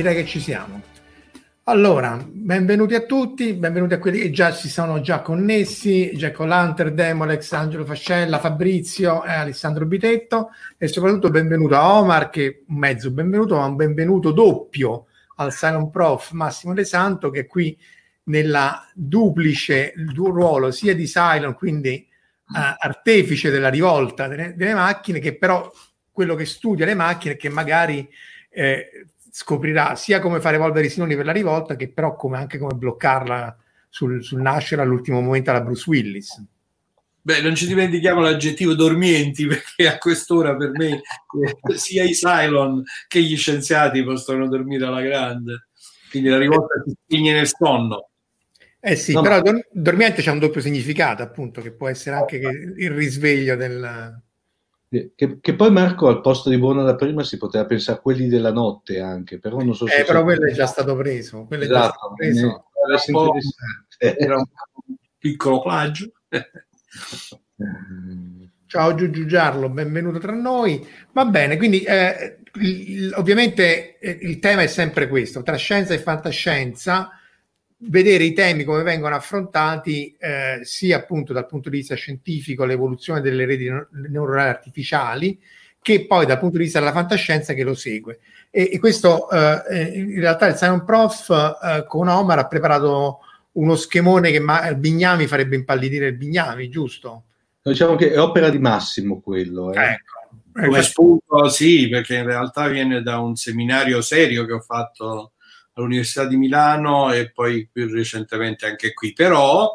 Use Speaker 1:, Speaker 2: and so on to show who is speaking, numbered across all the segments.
Speaker 1: Direi che ci siamo. Allora, benvenuti a tutti, benvenuti a quelli che già si sono già connessi, Jack O'Lantern, Demolex, Angelo Fascella, Fabrizio e Alessandro Bitetto e soprattutto benvenuto a Omar che un mezzo benvenuto, ma un benvenuto doppio al Silent Prof Massimo De Santo che è qui nella duplice ruolo sia di Silent, quindi eh, artefice della rivolta delle, delle macchine, che però quello che studia le macchine che magari eh, scoprirà sia come fare evolvere i sinoni per la rivolta che però come, anche come bloccarla sul, sul nascere all'ultimo momento alla Bruce Willis.
Speaker 2: Beh, non ci dimentichiamo l'aggettivo dormienti perché a quest'ora per me eh, sia i Cylon che gli scienziati possono dormire alla grande. Quindi la rivolta si spegne nel sonno.
Speaker 1: Eh sì,
Speaker 2: No,
Speaker 1: però dormiente c'è un doppio significato, appunto, che può essere anche che il risveglio del...
Speaker 3: Che, che poi Marco al posto di buona da prima si poteva pensare a quelli della notte anche, però non so se
Speaker 1: Eh, però quello è già stato preso. Quello è già
Speaker 3: Esatto,
Speaker 1: stato preso.
Speaker 3: eh, essere
Speaker 2: Un. Era un piccolo plagio.
Speaker 1: Ciao Giugiu Giarlo, benvenuto tra noi. Va bene, quindi eh, il- il- ovviamente eh, il tema è sempre questo, tra scienza e fantascienza, vedere i temi come vengono affrontati eh, sia appunto dal punto di vista scientifico, l'evoluzione delle reti neu- neuronali artificiali, che poi dal punto di vista della fantascienza che lo segue. E, e questo eh, eh, in realtà il Simon Prof eh, con Omar ha preparato uno schemone che ma- Bignami farebbe impallidire il Bignami, giusto?
Speaker 3: Diciamo che è opera di Massimo quello. eh.
Speaker 1: Ecco.
Speaker 2: Come
Speaker 1: infatti-
Speaker 2: spunto, sì, perché in realtà viene da un seminario serio che ho fatto all'Università di Milano e poi più recentemente anche qui. Però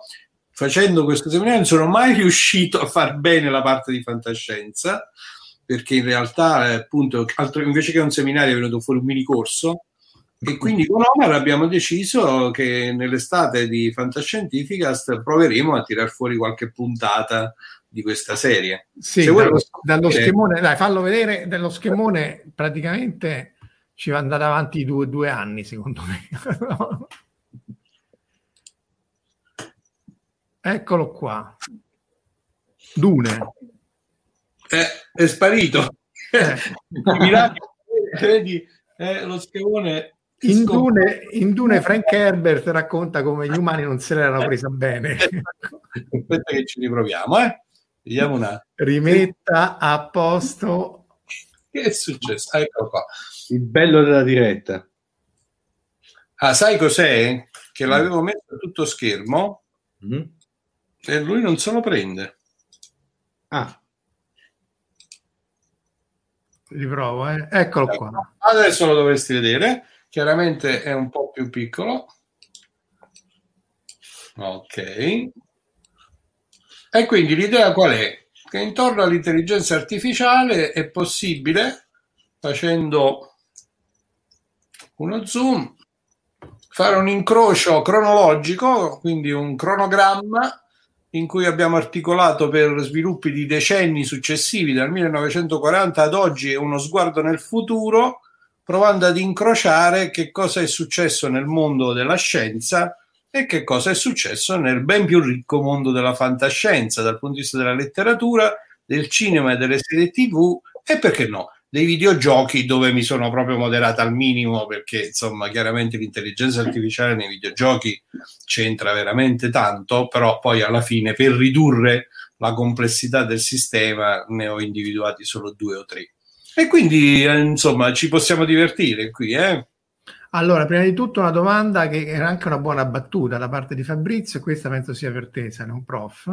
Speaker 2: facendo questo seminario non sono mai riuscito a far bene la parte di fantascienza, perché in realtà, eh, appunto, altro- invece che un seminario è venuto fuori un mini corso E quindi con Omar abbiamo deciso che nell'estate di Fantascientificast proveremo a tirar fuori qualche puntata di questa serie.
Speaker 1: Sì,
Speaker 2: Se
Speaker 1: dallo, dallo schemone, dai, fallo vedere, dallo schemone praticamente ci va andare avanti due, due anni, secondo me. Eccolo qua. Dune.
Speaker 2: Eh, è sparito.
Speaker 1: Eh.
Speaker 2: Vedi, eh, lo schemone
Speaker 1: In Dune, in Dune Frank Herbert racconta come gli umani non se l'erano presa bene.
Speaker 2: Aspetta che ci riproviamo, eh. Vediamo un attimo.
Speaker 1: Rimetta a posto.
Speaker 2: Che è successo? Ah, Eccolo qua.
Speaker 3: Il bello della diretta.
Speaker 2: Ah, sai cos'è? Che l'avevo messo a tutto schermo
Speaker 3: Mm?
Speaker 2: e lui non se lo prende.
Speaker 3: Ah,
Speaker 1: Riprovo, eh. Eccolo qua.
Speaker 2: Adesso lo dovresti vedere. Chiaramente è un po' più piccolo. Ok. E quindi l'idea qual è? Che intorno all'intelligenza artificiale è possibile, facendo uno zoom, fare un incrocio cronologico, quindi un cronogramma in cui abbiamo articolato per sviluppi di decenni successivi, dal 1940 ad oggi, e uno sguardo nel futuro, provando ad incrociare che cosa è successo nel mondo della scienza e che cosa è successo nel ben più ricco mondo della fantascienza, dal punto di vista della letteratura, del cinema e delle serie tv e perché no, dei videogiochi dove mi sono proprio moderata al minimo perché insomma chiaramente l'intelligenza artificiale nei videogiochi c'entra veramente tanto, però poi alla fine per ridurre la complessità del sistema ne ho individuati solo due o tre. E quindi eh, insomma ci possiamo divertire qui, eh?
Speaker 1: Allora, prima di tutto una domanda che era anche una buona battuta da parte di Fabrizio, e questa penso sia per te, sei un prof,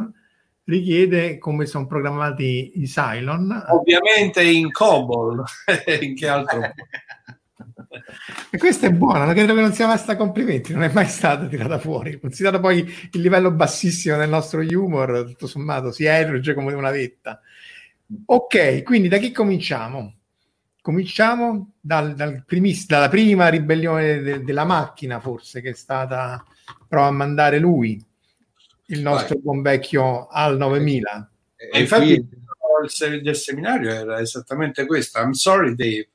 Speaker 1: richiede come sono programmati i Cylon.
Speaker 2: Ovviamente in COBOL, in che altro?
Speaker 1: E questa è buona, non credo che non sia mai sta complimenti, non è mai stata tirata fuori. Considerato poi il livello bassissimo del nostro humor, tutto sommato si erge come una vetta. Ok, quindi da chi cominciamo? Cominciamo dal, dal primis- dalla prima ribellione de- della macchina, forse, che è stata prova a mandare lui, il nostro buon vecchio Al 9000.
Speaker 2: E infatti il se- del seminario era esattamente questo. I'm sorry Dave,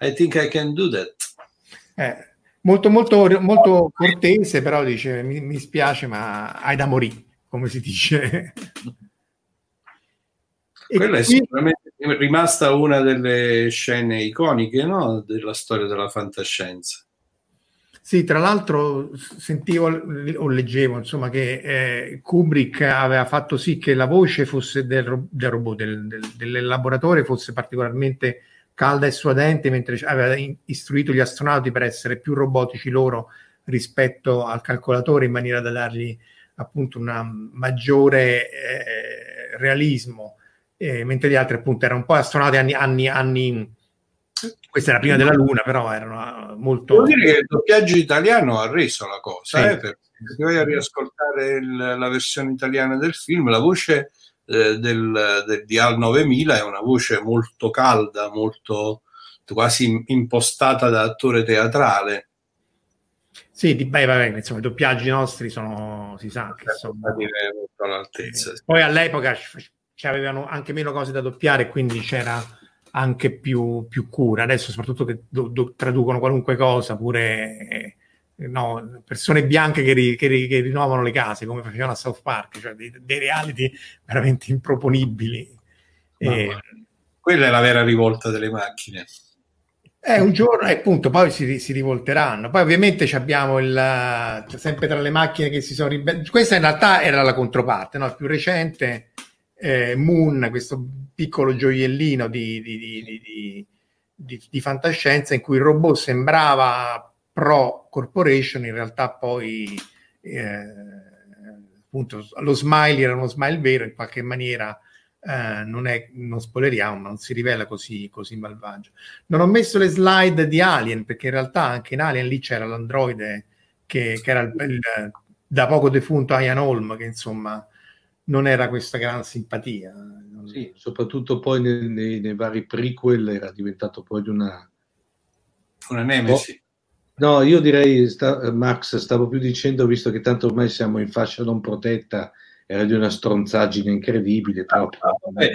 Speaker 2: I think I can do that.
Speaker 1: Eh, molto, molto, molto cortese, però dice: Mi, mi spiace, ma hai da morire, come si dice. E
Speaker 2: Quella è
Speaker 1: qui-
Speaker 2: sicuramente rimasta una delle scene iconiche no? della storia della fantascienza.
Speaker 1: Sì, tra l'altro sentivo o leggevo insomma che eh, Kubrick aveva fatto sì che la voce fosse del, del robot, del, del- dell'elaboratore fosse particolarmente calda e suadente, mentre aveva istruito gli astronauti per essere più robotici loro rispetto al calcolatore in maniera da dargli appunto un maggiore eh, realismo, eh, mentre gli altri appunto erano un po' astronauti anni, anni, anni questa era prima della Luna, però erano molto...
Speaker 2: Devo dire che il doppiaggio italiano ha reso la cosa,
Speaker 1: Sì.
Speaker 2: eh, perché se vai a riascoltare il- la versione italiana del film, la voce eh, del, del- di Al 9000 è una voce molto calda, molto quasi impostata da attore teatrale.
Speaker 1: Sì, di, beh, vabbè, insomma, i doppiaggi nostri sono, si sa che sono...
Speaker 2: Da dire molto all'altezza.
Speaker 1: Poi all'epoca ci avevano anche meno cose da doppiare, quindi c'era anche più, più cura. Adesso, soprattutto che do- do- traducono qualunque cosa, pure eh, no, persone bianche che, ri- che ri- che rinnovano le case, come facevano a South Park, cioè dei, dei reality veramente improponibili. E-.
Speaker 2: Quella è la vera rivolta delle macchine.
Speaker 1: Eh, un giorno, eh, appunto, poi si, si rivolteranno. Poi ovviamente abbiamo il, c'è sempre tra le macchine che si sono ribellate. Questa in realtà era la controparte, no? Il più recente, eh, Moon, questo piccolo gioiellino di, di, di, di- fantascienza in cui il robot sembrava pro corporation, in realtà poi eh, appunto lo smile era uno smile vero, in qualche maniera eh, non, è, non spoileriamo, ma non si rivela così, così malvagio. Non ho messo le slide di Alien perché in realtà anche in Alien lì c'era l'androide che, che era il, il- da poco defunto Ian Holm, che insomma non era questa gran simpatia.
Speaker 3: Sì, soprattutto poi nei, nei- nei vari prequel era diventato poi di una...
Speaker 2: Una nemesi.
Speaker 3: No, io direi, sta, Max, stavo più dicendo, visto che tanto ormai siamo in fascia non protetta, era di una stronzaggine incredibile. Troppo.
Speaker 2: Vabbè,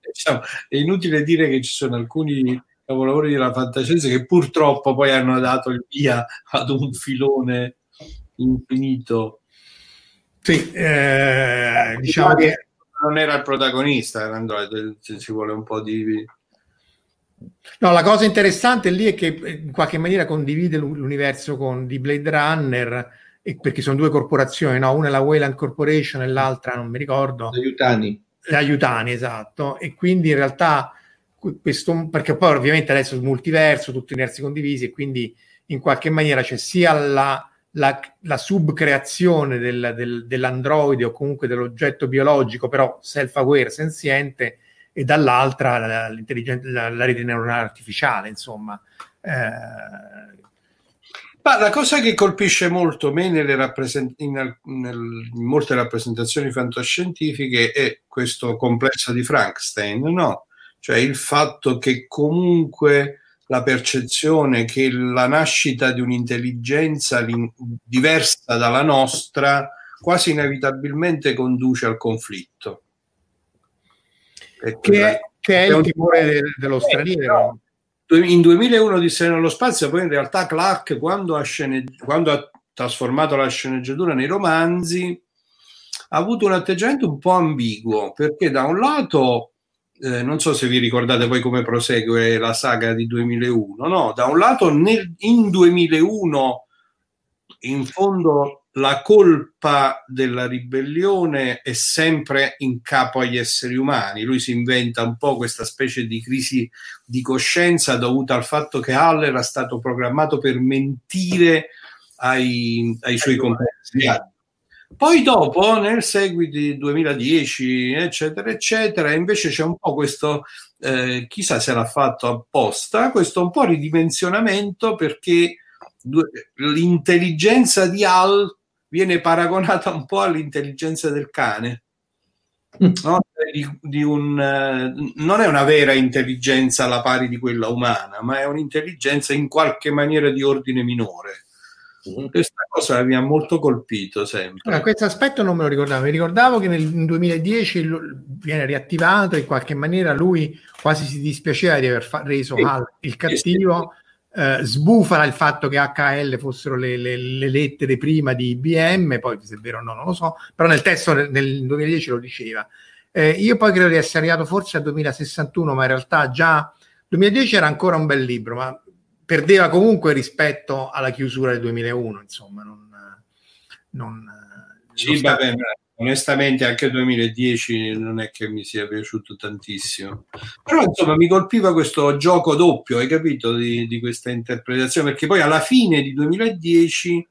Speaker 2: diciamo, è inutile dire che ci sono alcuni capolavori della fantascienza che purtroppo poi hanno dato il via ad un filone infinito.
Speaker 1: Sì, eh, diciamo che
Speaker 2: non era il protagonista, era Android, ci vuole un po' di...
Speaker 1: No, la cosa interessante lì è che in qualche maniera condivide l'universo con di Blade Runner, e perché sono due corporazioni, no? una è la Wayland Corporation e l'altra non mi ricordo.
Speaker 3: Aiutani.
Speaker 1: Aiutani, esatto. E quindi in realtà questo, perché poi ovviamente adesso il multiverso, tutti universi condivisi e quindi in qualche maniera c'è sia la, la, la subcreazione del, del, dell'androide o comunque dell'oggetto biologico, però self-aware, senziente, e dall'altra la, la, rete neuronale artificiale, insomma. Eh,
Speaker 2: ma la cosa che colpisce molto me rappresent- in, nel, in, molte rappresentazioni fantascientifiche è questo complesso di Frankenstein, no? Cioè il fatto che comunque la percezione che la nascita di un'intelligenza diversa dalla nostra quasi inevitabilmente conduce al conflitto.
Speaker 1: Che che è il timore de, dello straniero.
Speaker 2: In 2001 di Sé nello spazio, poi in realtà Clark, quando ha, sceneggi- quando ha trasformato la sceneggiatura nei romanzi, ha avuto un atteggiamento un po' ambiguo, perché da un lato eh, non so se vi ricordate poi come prosegue la saga di 2001, no? Da un lato nel, in 2001 in fondo la colpa della ribellione è sempre in capo agli esseri umani. Lui si inventa un po' questa specie di crisi di coscienza dovuta al fatto che Hall era stato programmato per mentire ai, ai suoi compagni poi dopo, nel seguito 2010, eccetera, eccetera, invece c'è un po' questo, eh, chissà se l'ha fatto apposta, questo un po' ridimensionamento perché l'intelligenza di Al viene paragonata un po' all'intelligenza del cane. Mm. No? Di, di un, eh, non è una vera intelligenza alla pari di quella umana, ma è un'intelligenza in qualche maniera di ordine minore. Mm-hmm. Questa cosa mi ha molto colpito sempre.
Speaker 1: Allora, questo aspetto non me lo ricordavo, mi ricordavo che nel 2010 viene riattivato in qualche maniera lui quasi si dispiaceva di aver fa- reso sì. il cattivo, sì. eh, sbufala il fatto che HL fossero le, le, le, lettere prima di IBM, poi se è vero o no non lo so, però nel testo nel, nel 2010 lo diceva. Eh, io poi credo di essere arrivato forse al 2061, ma in realtà già 2010 era ancora un bel libro, ma perdeva comunque rispetto alla chiusura del 2001, insomma, non, non,
Speaker 2: sì, vabbè, onestamente anche il 2010 non è che mi sia piaciuto tantissimo. Però insomma mi colpiva questo gioco doppio hai capito di, di questa interpretazione? Perché poi alla fine di 2010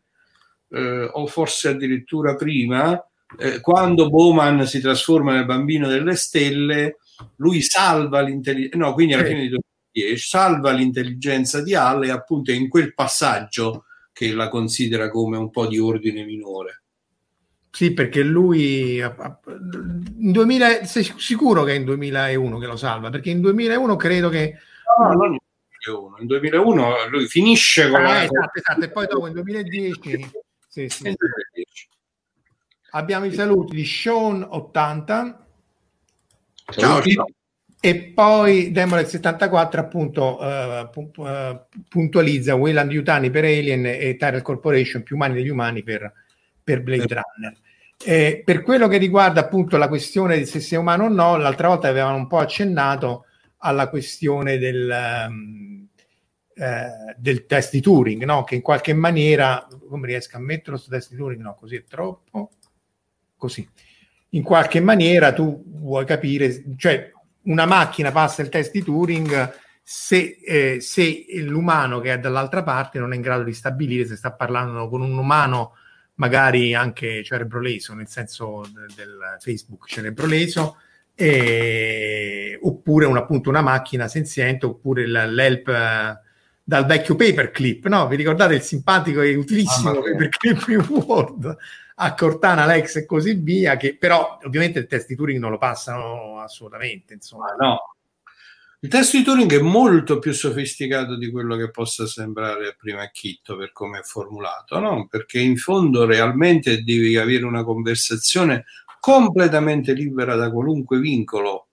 Speaker 2: eh, o forse addirittura prima eh, quando Bowman si trasforma nel bambino delle stelle lui salva l'intelligenza no quindi alla fine di 2010 salva l'intelligenza di Hall e appunto è in quel passaggio che la considera come un po' di ordine minore.
Speaker 1: Sì, perché lui in 2000, sei sicuro che è in 2001 che lo salva? Perché in 2001 credo che
Speaker 2: no, non in 2001, in 2001 lui finisce con
Speaker 1: ah,
Speaker 2: la...
Speaker 1: esatto, esatto, e poi dopo in 2010 sì, sì. 2010. abbiamo i saluti di Sean 80
Speaker 2: Ciao, ciao.
Speaker 1: E poi Demolex 74 appunto uh, uh, puntualizza Wayland Yutani per Alien e Tyrell Corporation più umani degli umani per, per Blade Runner. Eh, per quello che riguarda appunto la questione di se sia umano o no, l'altra volta avevamo un po' accennato alla questione del, um, eh, del test di Turing, no? che in qualche maniera, come riesco a metterlo su test di Turing? No, così è troppo. Così. In qualche maniera tu vuoi capire, cioè una macchina passa il test di Turing se, eh, se, l'umano che è dall'altra parte non è in grado di stabilire se sta parlando con un umano magari anche cerebroleso, nel senso del, del Facebook cerebroleso, eh, oppure un, appunto una macchina senziente, oppure l'help eh, dal vecchio paperclip, no? Vi ricordate il simpatico e utilissimo ah, paperclip in Word? A Cortana, Lex e così via, che però ovviamente il test di Turing non lo passano assolutamente. Insomma.
Speaker 2: no. Il test di Turing è molto più sofisticato di quello che possa sembrare a prima acchitto per come è formulato, no? perché in fondo realmente devi avere una conversazione completamente libera da qualunque vincolo.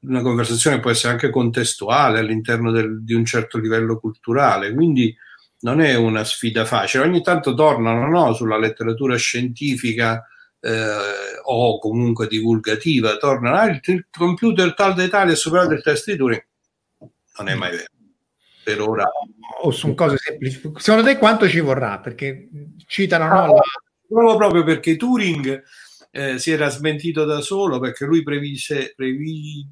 Speaker 2: Una conversazione può essere anche contestuale all'interno del, di un certo livello culturale, quindi non è una sfida facile. Ogni tanto tornano no, sulla letteratura scientifica eh, o comunque divulgativa, tornano, ah, il, computer tal dei tali è superato il test di Turing. Non è mai vero. Per ora.
Speaker 1: O sono cose semplici. Secondo te quanto ci vorrà? Perché citano no,
Speaker 2: la... proprio perché Turing eh, si era smentito da solo perché lui previse previ...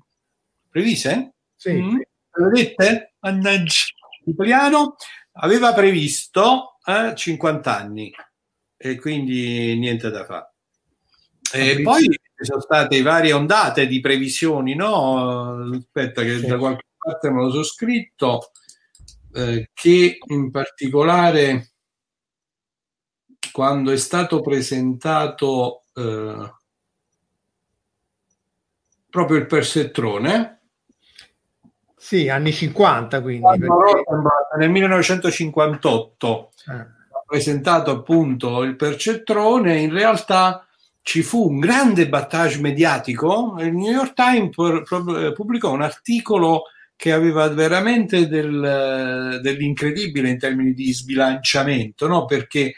Speaker 2: previse?
Speaker 1: Sì. Mm?
Speaker 2: Vedete? Mannaggia. Italiano aveva previsto eh, 50 anni e quindi niente da fare. E poi ci sono state varie ondate di previsioni, no? Aspetta, che da qualche parte me lo so scritto, eh, che in particolare quando è stato presentato eh, proprio il persettrone.
Speaker 1: Sì, anni 50 quindi.
Speaker 2: Perché... Nel 1958 eh. ha presentato appunto il percetrone, in realtà ci fu un grande battage mediatico, il New York Times pubblicò un articolo che aveva veramente del, dell'incredibile in termini di sbilanciamento, no? perché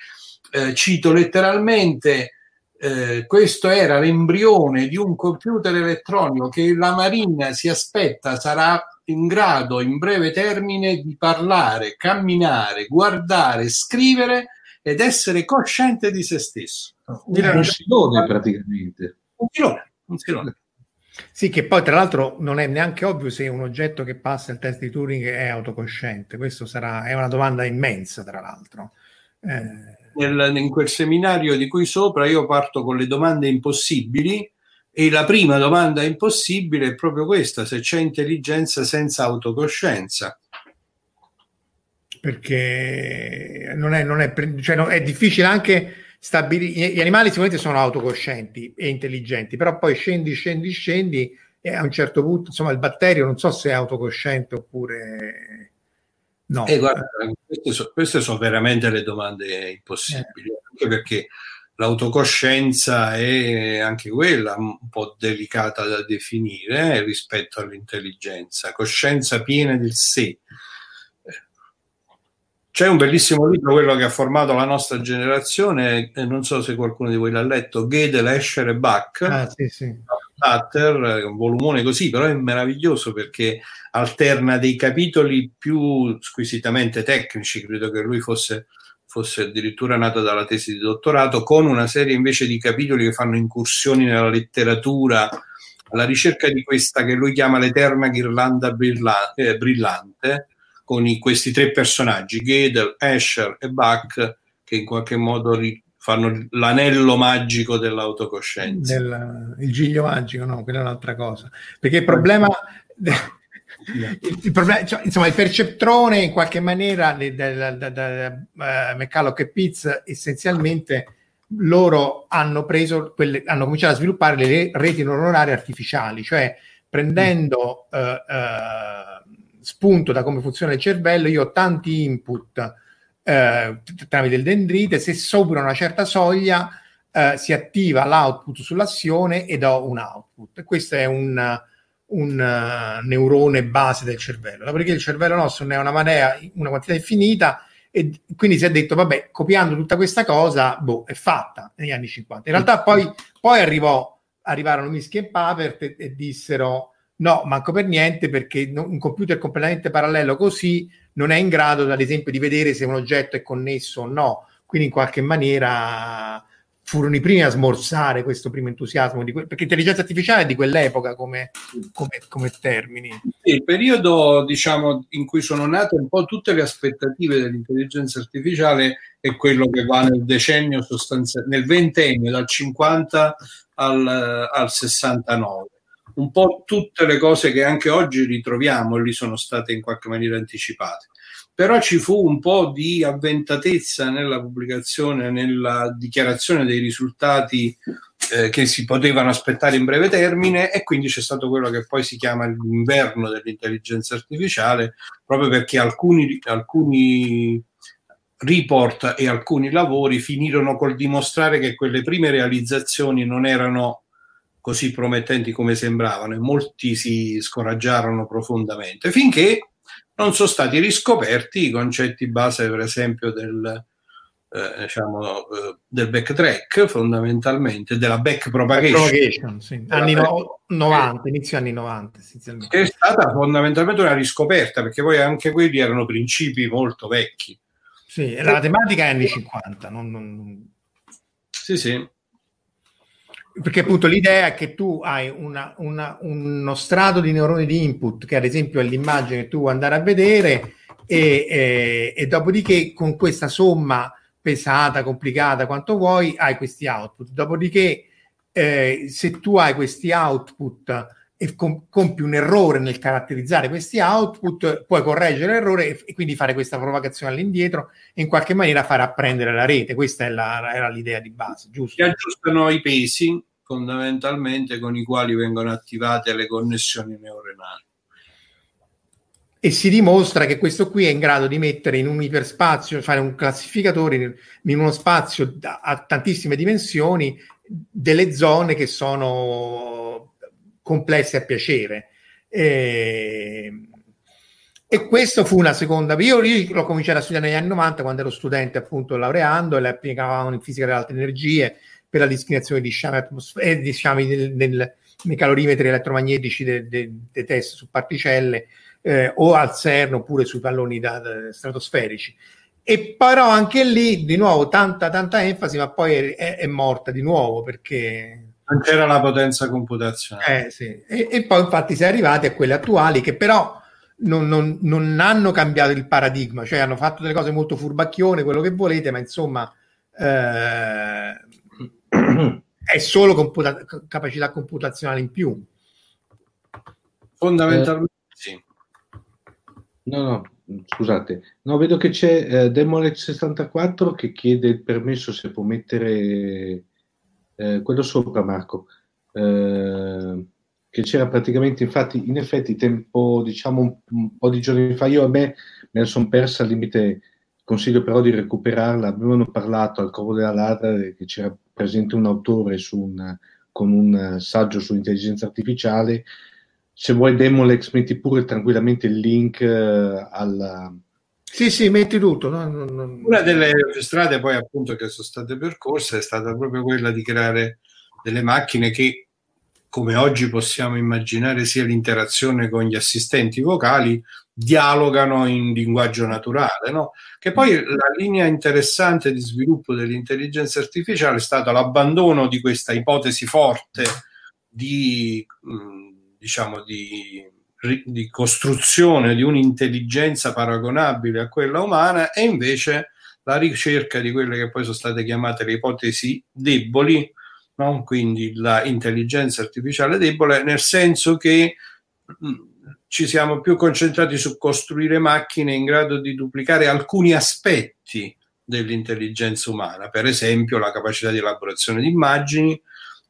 Speaker 2: eh, cito letteralmente eh, questo era l'embrione di un computer elettronico che la Marina si aspetta sarà in grado in breve termine di parlare, camminare, guardare, scrivere ed essere cosciente di se stesso.
Speaker 3: Un filone praticamente.
Speaker 2: Un filone, un filone.
Speaker 1: Sì, che poi tra l'altro non è neanche ovvio se un oggetto che passa il test di Turing è autocosciente. Questo sarà, è una domanda immensa, tra l'altro.
Speaker 2: Eh... Nel, in quel seminario di cui sopra io parto con le domande impossibili e la prima domanda impossibile è proprio questa, se c'è intelligenza senza autocoscienza
Speaker 1: perché non è, non è, cioè non, è difficile anche stabilire. Gli animali sicuramente sono autocoscienti e intelligenti, però poi scendi, scendi, scendi e a un certo punto, insomma, il batterio non so se è autocosciente oppure no.
Speaker 2: Eh, guarda, queste, sono, queste, sono, veramente le domande impossibili, eh. anche perché l'autocoscienza è anche quella un po' delicata da definire rispetto all'intelligenza. Coscienza piena del sé c'è un bellissimo libro, quello che ha formato la nostra generazione, e non so se qualcuno di voi l'ha letto, Gödel, Escher e Bach.
Speaker 1: Ah, sì, sì.
Speaker 2: Un volumone così, però è meraviglioso perché alterna dei capitoli più squisitamente tecnici, credo che lui fosse, fosse addirittura nato dalla tesi di dottorato, con una serie invece di capitoli che fanno incursioni nella letteratura, alla ricerca di questa che lui chiama l'eterna ghirlanda brillante, brillante con i, questi tre personaggi, Gödel, Escher e Bach, che in qualche modo ri, fanno l'anello magico dell'autocoscienza.
Speaker 1: Del, il giglio magico, no, quella è un'altra cosa. Perché il problema... il, problema cioè, insomma, il perceptrone in qualche maniera da, da, da, uh, McCulloch e Pitts essenzialmente loro hanno preso quelle, hanno cominciato a sviluppare le reti neuronali artificiali, cioè prendendo uh, uh, spunto da come funziona il cervello, io ho tanti input eh, tramite il dendrite, se sopra una certa soglia si attiva l'output sull'azione ed ho un output. Questo è un, un uh, neurone base del cervello. Dopodiché il cervello nostro ne è una marea, una quantità infinita e quindi si è detto, vabbè, copiando tutta questa cosa, boh, è fatta negli anni 50. In realtà poi, poi arrivò, arrivarono Minsky e Papert e, e dissero No, manco per niente perché un computer completamente parallelo così non è in grado, ad esempio, di vedere se un oggetto è connesso o no. Quindi in qualche maniera furono i primi a smorzare questo primo entusiasmo, que- perché l'intelligenza artificiale è di quell'epoca come, come, come termini.
Speaker 2: Il periodo diciamo, in cui sono nate un po' tutte le aspettative dell'intelligenza artificiale è quello che va nel decennio sostanzialmente, nel ventennio, dal 50 al, al 69 un po' tutte le cose che anche oggi ritroviamo lì sono state in qualche maniera anticipate. Però ci fu un po' di avventatezza nella pubblicazione, nella dichiarazione dei risultati eh, che si potevano aspettare in breve termine e quindi c'è stato quello che poi si chiama l'inverno dell'intelligenza artificiale, proprio perché alcuni, alcuni report e alcuni lavori finirono col dimostrare che quelle prime realizzazioni non erano così promettenti come sembravano e molti si scoraggiarono profondamente finché non sono stati riscoperti i concetti base per esempio del, eh, diciamo, eh, del backtrack fondamentalmente, della back propagation, propagation
Speaker 1: sì. anni no, 90, inizio anni 90
Speaker 2: che è stata fondamentalmente una riscoperta perché poi anche quelli erano principi molto vecchi.
Speaker 1: Sì, la tematica è anni 50 non, non...
Speaker 2: sì sì
Speaker 1: perché appunto l'idea è che tu hai una, una, uno strato di neuroni di input che ad esempio è l'immagine che tu vuoi andare a vedere e, e, e dopodiché con questa somma pesata, complicata, quanto vuoi, hai questi output. Dopodiché, eh, se tu hai questi output e com- compi un errore nel caratterizzare questi output, puoi correggere l'errore e, e, quindi fare questa provocazione all'indietro e in qualche maniera far apprendere la rete. Questa la, era l'idea di base, giusto?
Speaker 2: Si aggiustano i pesi fondamentalmente con i quali vengono attivate le connessioni neuronali
Speaker 1: e si dimostra che questo qui è in grado di mettere in un iperspazio, fare un classificatore in uno spazio a tantissime dimensioni delle zone che sono complesse a piacere. E, e questo fu una seconda. Io, io l'ho cominciato a studiare negli anni 90 quando ero studente, appunto, laureando e le applicavamo in fisica delle alte energie per la discriminazione di sciami, atmosfer- eh, di sciami del, del, nei calorimetri elettromagnetici dei de, de test su particelle eh, o al CERN oppure sui palloni da, da, stratosferici. E però anche lì di nuovo tanta tanta enfasi, ma poi è, è morta di nuovo perché
Speaker 2: non c'era la potenza computazionale.
Speaker 1: Eh, sì. e, e, poi infatti si è arrivati a quelle attuali che però non, non, non, hanno cambiato il paradigma, cioè hanno fatto delle cose molto furbacchione, quello che volete, ma insomma eh, è solo computa- capacità computazionale in più.
Speaker 2: Fondamentalmente sì.
Speaker 3: No, no, scusate. No, vedo che c'è eh, Demolex64 che chiede il permesso se può mettere eh, quello sopra, Marco. Eh, che c'era praticamente, infatti, in effetti, tempo, diciamo, un, un po' di giorni fa, io a me me la sono persa al limite, consiglio però di recuperarla. Avevano parlato al Corvo della Ladra che c'era presente un autore un, con un saggio sull'intelligenza artificiale se vuoi Demolex metti pure tranquillamente il link uh, al...
Speaker 1: Sì, sì, metti tutto. No,
Speaker 2: no, no. Una delle strade poi appunto che sono state percorse è stata proprio quella di creare delle macchine che, come oggi possiamo immaginare sia l'interazione con gli assistenti vocali, dialogano in linguaggio naturale. No? Che poi la linea interessante di sviluppo dell'intelligenza artificiale è stato l'abbandono di questa ipotesi forte di... Mh, diciamo, di, di costruzione di un'intelligenza paragonabile a quella umana e invece la ricerca di quelle che poi sono state chiamate le ipotesi deboli, no? quindi l'intelligenza artificiale debole, nel senso che mh, ci siamo più concentrati su costruire macchine in grado di duplicare alcuni aspetti dell'intelligenza umana, per esempio la capacità di elaborazione di immagini,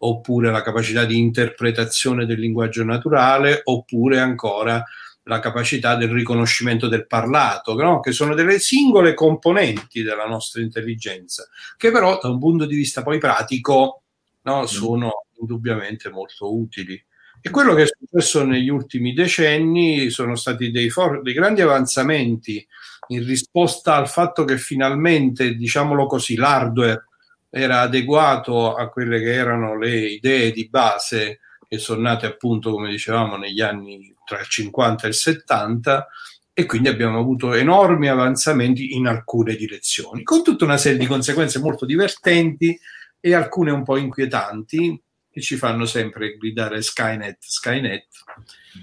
Speaker 2: oppure la capacità di interpretazione del linguaggio naturale, oppure ancora la capacità del riconoscimento del parlato, no? che sono delle singole componenti della nostra intelligenza, che però da un punto di vista poi pratico no, mm. sono indubbiamente molto utili. E quello che è successo negli ultimi decenni sono stati dei, for- dei grandi avanzamenti in risposta al fatto che finalmente, diciamolo così, l'hardware era adeguato a quelle che erano le idee di base che sono nate appunto, come dicevamo, negli anni tra il 50 e il 70 e quindi abbiamo avuto enormi avanzamenti in alcune direzioni, con tutta una serie di conseguenze molto divertenti e alcune un po' inquietanti che ci fanno sempre gridare Skynet, Skynet.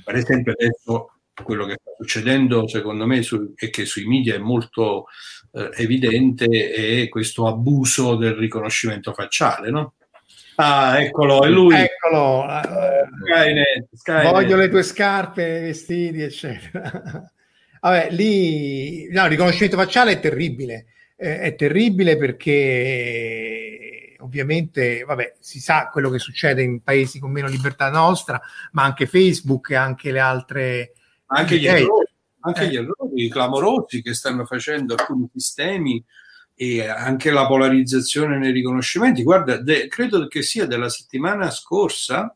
Speaker 2: Per esempio adesso quello che sta succedendo secondo me su, e che sui media è molto eh, evidente è questo abuso del riconoscimento facciale, no? Ah, eccolo, è lui.
Speaker 1: Eccolo. Skynet, Skynet. Voglio le tue scarpe, vestiti, eccetera. Vabbè, lì no, il riconoscimento facciale è terribile. Eh, è terribile perché ovviamente, vabbè, si sa quello che succede in paesi con meno libertà nostra, ma anche Facebook e anche le altre...
Speaker 2: Anche gli errori, anche eh. gli errori clamorosi che stanno facendo alcuni sistemi e anche la polarizzazione nei riconoscimenti. Guarda, de, credo che sia della settimana scorsa,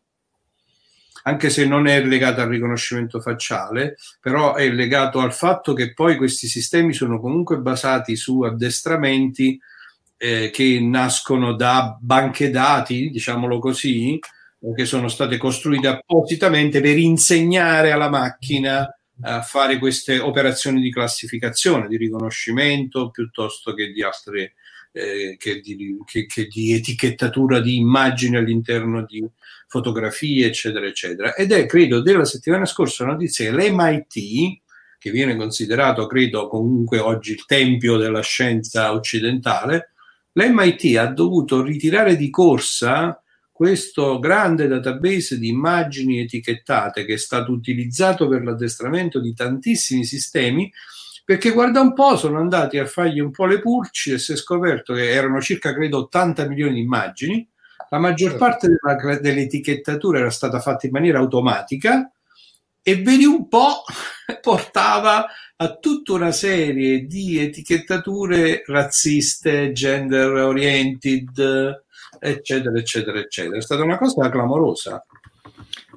Speaker 2: anche se non è legato al riconoscimento facciale, però è legato al fatto che poi questi sistemi sono comunque basati su addestramenti eh, che nascono da banche dati, diciamolo così, che sono state costruite appositamente per insegnare alla macchina a fare queste operazioni di classificazione, di riconoscimento, piuttosto che di altre eh, che, di, che, che, di, etichettatura di immagini all'interno di fotografie, eccetera, eccetera. Ed è, credo, della settimana scorsa notizia che l'MIT, che viene considerato, credo, comunque oggi il tempio della scienza occidentale, l'MIT ha dovuto ritirare di corsa questo grande database di immagini etichettate che è stato utilizzato per l'addestramento di tantissimi sistemi, perché guarda un po', sono andati a fargli un po' le pulci e si è scoperto che erano circa, credo, 80 milioni di immagini. La maggior parte della, dell'etichettatura era stata fatta in maniera automatica e vedi un po' portava a tutta una serie di etichettature razziste, gender oriented, eccetera, eccetera, eccetera. È stata una cosa clamorosa.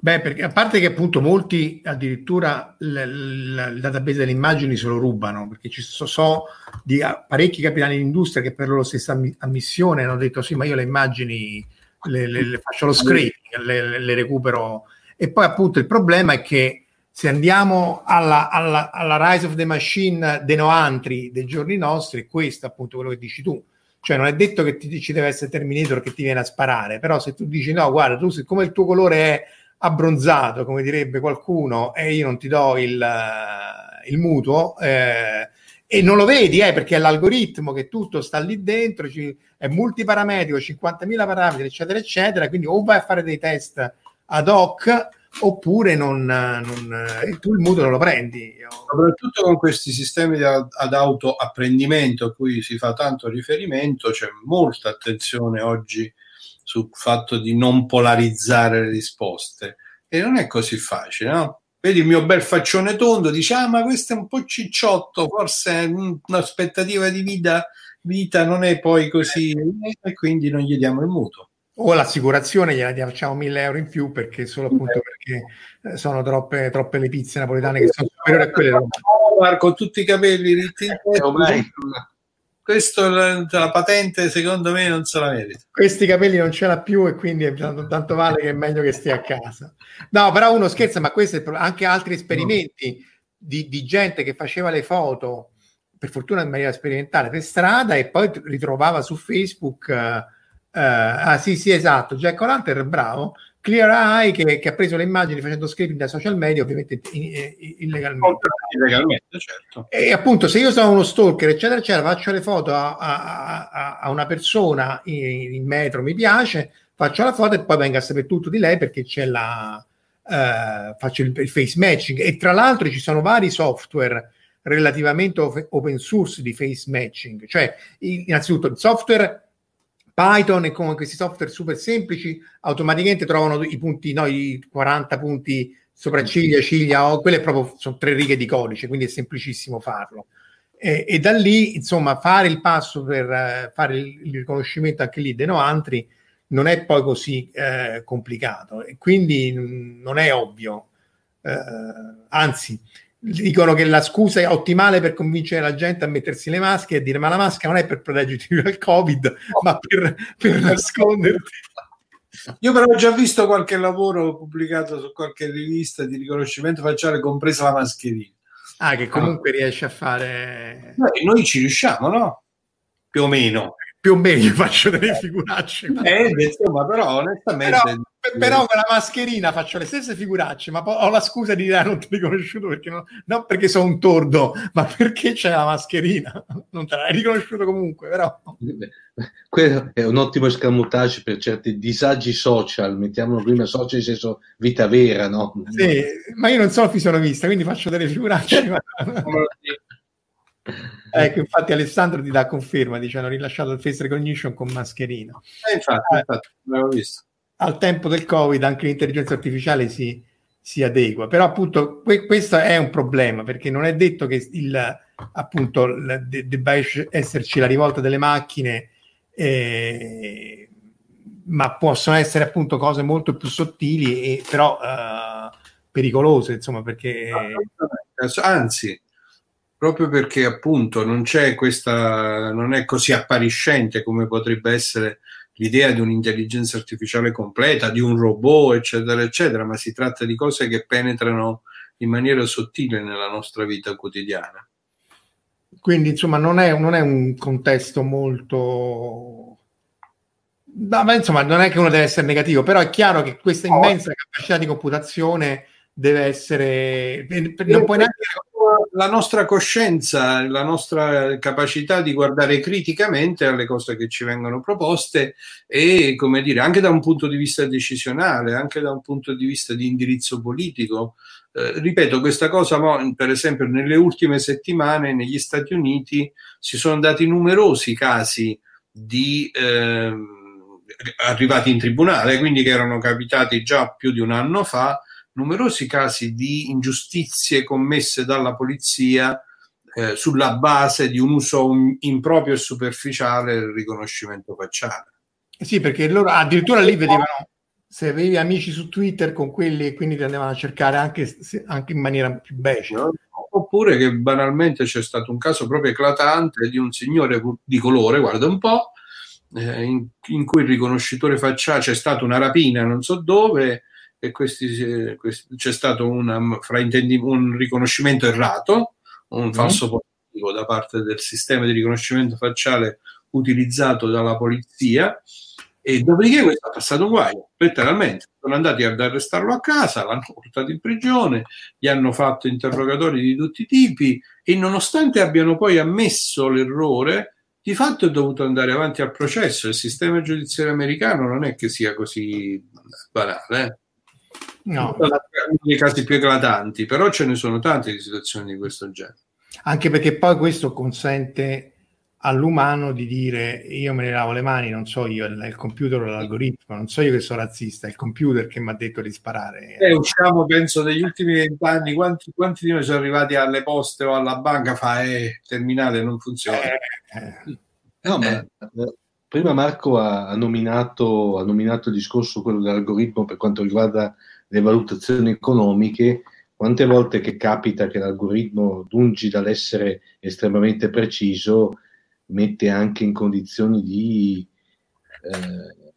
Speaker 1: Beh, perché a parte che appunto molti addirittura il database delle immagini se lo rubano, perché ci so, so di parecchi capitani d'industria che per loro stessa ammissione hanno detto sì, ma io le immagini le, le, le faccio lo screening, le, le, recupero. E poi appunto il problema è che se andiamo alla, alla, alla Rise of the Machine dei Noantri dei giorni nostri, questo appunto quello che dici tu, cioè non è detto che ti, ci deve essere Terminator che ti viene a sparare, però se tu dici no, guarda, tu siccome il tuo colore è abbronzato, come direbbe qualcuno, e io non ti do il, uh, il mutuo, eh, e non lo vedi, eh, perché è l'algoritmo che tutto sta lì dentro, ci, è multiparametrico, 50.000 parametri, eccetera, eccetera, quindi o vai a fare dei test ad hoc oppure non, non, eh, tu il mutuo non lo prendi.
Speaker 2: Soprattutto con questi sistemi ad, ad autoapprendimento a cui si fa tanto riferimento, c'è molta attenzione oggi sul fatto di non polarizzare le risposte e non è così facile, no? Vedi il mio bel faccione tondo, dice ah ma questo è un po' cicciotto, forse un'aspettativa di vita, vita non è poi così e quindi non gli diamo il mutuo
Speaker 1: o l'assicurazione gliela facciamo 1000 euro in più perché solo appunto perché eh, sono troppe, troppe le pizze napoletane che sono superiori a quelle
Speaker 2: romane. Con tutti i capelli ritti in questo la, la, patente secondo me non se la merita.
Speaker 1: Questi capelli non ce l'ha più e quindi tanto, tanto, vale che è meglio che stia a casa. No, però uno scherza, ma questo è anche altri esperimenti di, di, gente che faceva le foto, per fortuna in maniera sperimentale, per strada e poi ritrovava su Facebook... Uh, ah sì sì esatto, Jack O'Lantern bravo, Clear Eye che, che, ha preso le immagini facendo scripting da social media ovviamente illegalmente. illegalmente certo. E appunto se io sono uno stalker eccetera eccetera faccio le foto a, a, a, a una persona in, in, metro mi piace, faccio la foto e poi venga a sapere tutto di lei perché c'è la... Uh, faccio il, il face matching e tra l'altro ci sono vari software relativamente open source di face matching, cioè innanzitutto il software Python e con questi software super semplici automaticamente trovano i punti, no, i 40 punti sopracciglia, ciglia, o quelle proprio sono tre righe di codice, quindi è semplicissimo farlo. E, e da lì, insomma, fare il passo per uh, fare il, il, riconoscimento anche lì dei noantri non è poi così uh, complicato e quindi n- non è ovvio. Uh, anzi, dicono che la scusa è ottimale per convincere la gente a mettersi le maschere e dire ma la maschera non è per proteggerti dal covid ma per, per nasconderti
Speaker 2: io però ho già visto qualche lavoro pubblicato su qualche rivista di riconoscimento facciale compresa la mascherina
Speaker 1: ah che comunque ah. riesce a fare
Speaker 2: noi, noi ci riusciamo no? più o meno
Speaker 1: più o meno faccio delle figuracce
Speaker 2: eh, insomma però onestamente però
Speaker 1: però con la mascherina faccio le stesse figuracce, ma ho la scusa di dire ah, non ti ho riconosciuto perché non, non perché sono un tordo, ma perché c'è la mascherina. Non te l'hai riconosciuto comunque, però.
Speaker 3: Quello è un ottimo escamotage per certi disagi social, mettiamolo prima social in senso vita vera, no?
Speaker 1: Sì, ma io non sono fisionomista, quindi faccio delle figuracce. ecco, infatti Alessandro ti dà conferma, dice hanno rilasciato il face recognition con mascherina.
Speaker 2: Eh, infatti, infatti, l'avevo visto.
Speaker 1: Al tempo del Covid anche l'intelligenza artificiale si, si adegua, però appunto que- questo è un problema perché non è detto che il, appunto de- debba esserci la rivolta delle macchine, eh, ma possono essere appunto cose molto più sottili e però uh, pericolose, insomma, perché...
Speaker 2: Anzi, proprio perché appunto non c'è questa, non è così appariscente come potrebbe essere l'idea di un'intelligenza artificiale completa, di un robot, eccetera, eccetera, ma si tratta di cose che penetrano in maniera sottile nella nostra vita quotidiana.
Speaker 1: Quindi, insomma, non è, non è un contesto molto... No, ma insomma, non è che uno deve essere negativo, però è chiaro che questa immensa capacità di computazione deve essere... Non puoi neanche
Speaker 2: la nostra coscienza, la nostra capacità di guardare criticamente alle cose che ci vengono proposte e, come dire, anche da un punto di vista decisionale, anche da un punto di vista di indirizzo politico. Eh, ripeto, questa cosa, per esempio, nelle ultime settimane negli Stati Uniti si sono dati numerosi casi di eh, arrivati in tribunale, quindi che erano capitati già più di un anno fa, numerosi casi di ingiustizie commesse dalla polizia eh, sulla base di un uso improprio e superficiale del riconoscimento facciale.
Speaker 1: Sì, perché loro addirittura lì vedevano se avevi amici su Twitter con quelli e quindi ti andavano a cercare anche, anche in maniera più becera.
Speaker 2: Oppure che banalmente c'è stato un caso proprio eclatante di un signore di colore, guarda un po', eh, in, in, cui il riconoscitore facciale c'è stata una rapina non so dove e questi, questi, c'è stato una, un riconoscimento errato, un mm. falso positivo da parte del sistema di riconoscimento facciale utilizzato dalla polizia e dopodiché questo ha passato guaio, letteralmente. Sono andati ad arrestarlo a casa, l'hanno portato in prigione, gli hanno fatto interrogatori di tutti i tipi e nonostante abbiano poi ammesso l'errore, di fatto è dovuto andare avanti al processo. Il sistema giudiziario americano non è che sia così banale. Eh?
Speaker 1: No.
Speaker 2: Uno dei casi più eclatanti, però ce ne sono tante di situazioni di questo genere.
Speaker 1: Anche perché poi questo consente all'umano di dire io me ne lavo le mani, non so io, il, il computer o l'algoritmo, non so io che sono razzista, è il computer che mi ha detto di sparare.
Speaker 2: Eh, usciamo, penso, degli ultimi vent'anni, quanti, quanti, di noi sono arrivati alle poste o alla banca, fa eh, terminale non funziona. Eh,
Speaker 3: eh. No, ma eh. prima Marco ha, ha, nominato, ha nominato il discorso quello dell'algoritmo per quanto riguarda le valutazioni economiche, quante volte che capita che l'algoritmo, lungi dall'essere estremamente preciso, mette anche in condizioni di eh,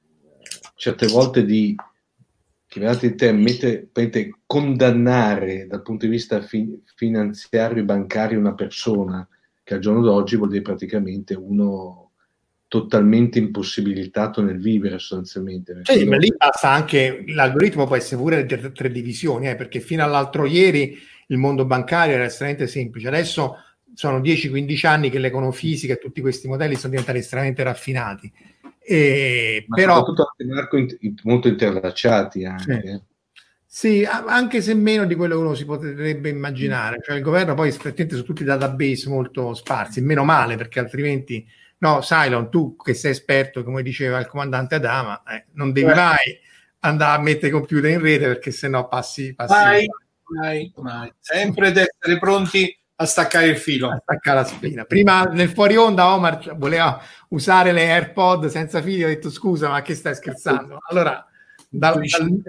Speaker 3: certe volte di chiamate te, mette, mette, condannare dal punto di vista fi, finanziario e bancario una persona che al giorno d'oggi vuol dire praticamente uno totalmente impossibilitato nel vivere sostanzialmente.
Speaker 1: Sì, ma lì basta anche l'algoritmo può essere pure tre, tre divisioni, eh, perché fino all'altro ieri il mondo bancario era estremamente semplice, adesso sono 10-15 anni che l'econofisica e tutti questi modelli sono diventati estremamente raffinati. E,
Speaker 3: ma
Speaker 1: però
Speaker 3: Marco, molto interlacciati anche.
Speaker 1: Sì. Sì, anche se meno di quello che uno si potrebbe immaginare. Cioè, il governo poi effettivamente su tutti i database molto sparsi, meno male perché altrimenti No, Cylon, tu che sei esperto, come diceva il comandante Adama, eh, non devi eh. mai andare a mettere computer in rete perché sennò passi, passi
Speaker 2: mai, mai, mai. Sempre ad essere pronti a staccare il filo.
Speaker 1: A staccare la spina. Prima nel fuori onda Omar voleva usare le AirPod senza fili, ho detto scusa, ma che stai scherzando? Allora, dal, dal,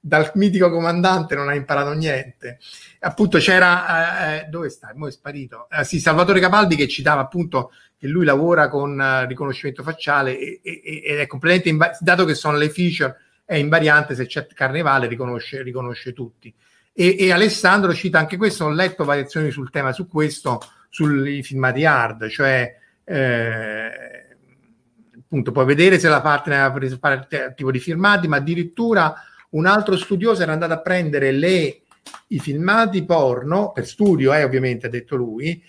Speaker 1: dal mitico comandante non ha imparato niente. Appunto c'era, eh, dove sta? Mo è sparito. Eh, sì, Salvatore Capaldi che citava appunto che lui lavora con uh, riconoscimento facciale ed è completamente, inva- dato che sono le feature, è invariante, se c'è Carnevale riconosce, riconosce tutti. E, e, Alessandro cita anche questo, ho letto variazioni sul tema su questo, sui filmati hard, cioè eh, appunto puoi vedere se la parte aveva preso parte tipo di filmati, ma addirittura un altro studioso era andato a prendere le, i filmati porno, per studio eh, ovviamente ha detto lui,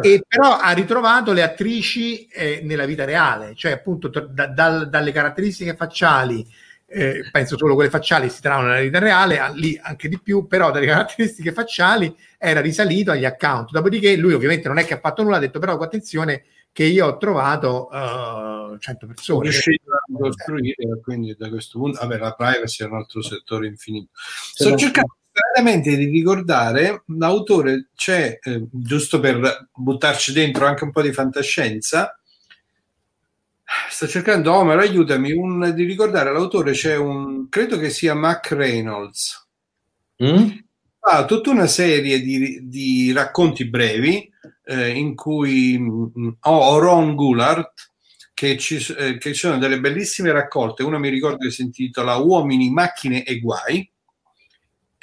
Speaker 1: e però ha ritrovato le attrici eh, nella vita reale, cioè appunto da, da, dalle caratteristiche facciali, eh, penso solo quelle facciali si trovano nella vita reale, lì anche di più, però dalle caratteristiche facciali era risalito agli account. Dopodiché lui ovviamente non è che ha fatto nulla, ha detto però attenzione che io ho trovato uh, 100 persone.
Speaker 2: Riuscito a costruire, quindi da questo punto, vabbè, la privacy è un altro settore infinito. Sto cercando veramente di ricordare, l'autore c'è, eh, giusto per buttarci dentro anche un po' di fantascienza, sto cercando, Omer, aiutami, un, di ricordare l'autore c'è un, credo che sia Mac Reynolds, mm? ha tutta una serie di, di racconti brevi eh, in cui ho Ron Goulart, che ci, eh, che ci sono delle bellissime raccolte, una mi ricordo che si intitola Uomini, macchine e guai,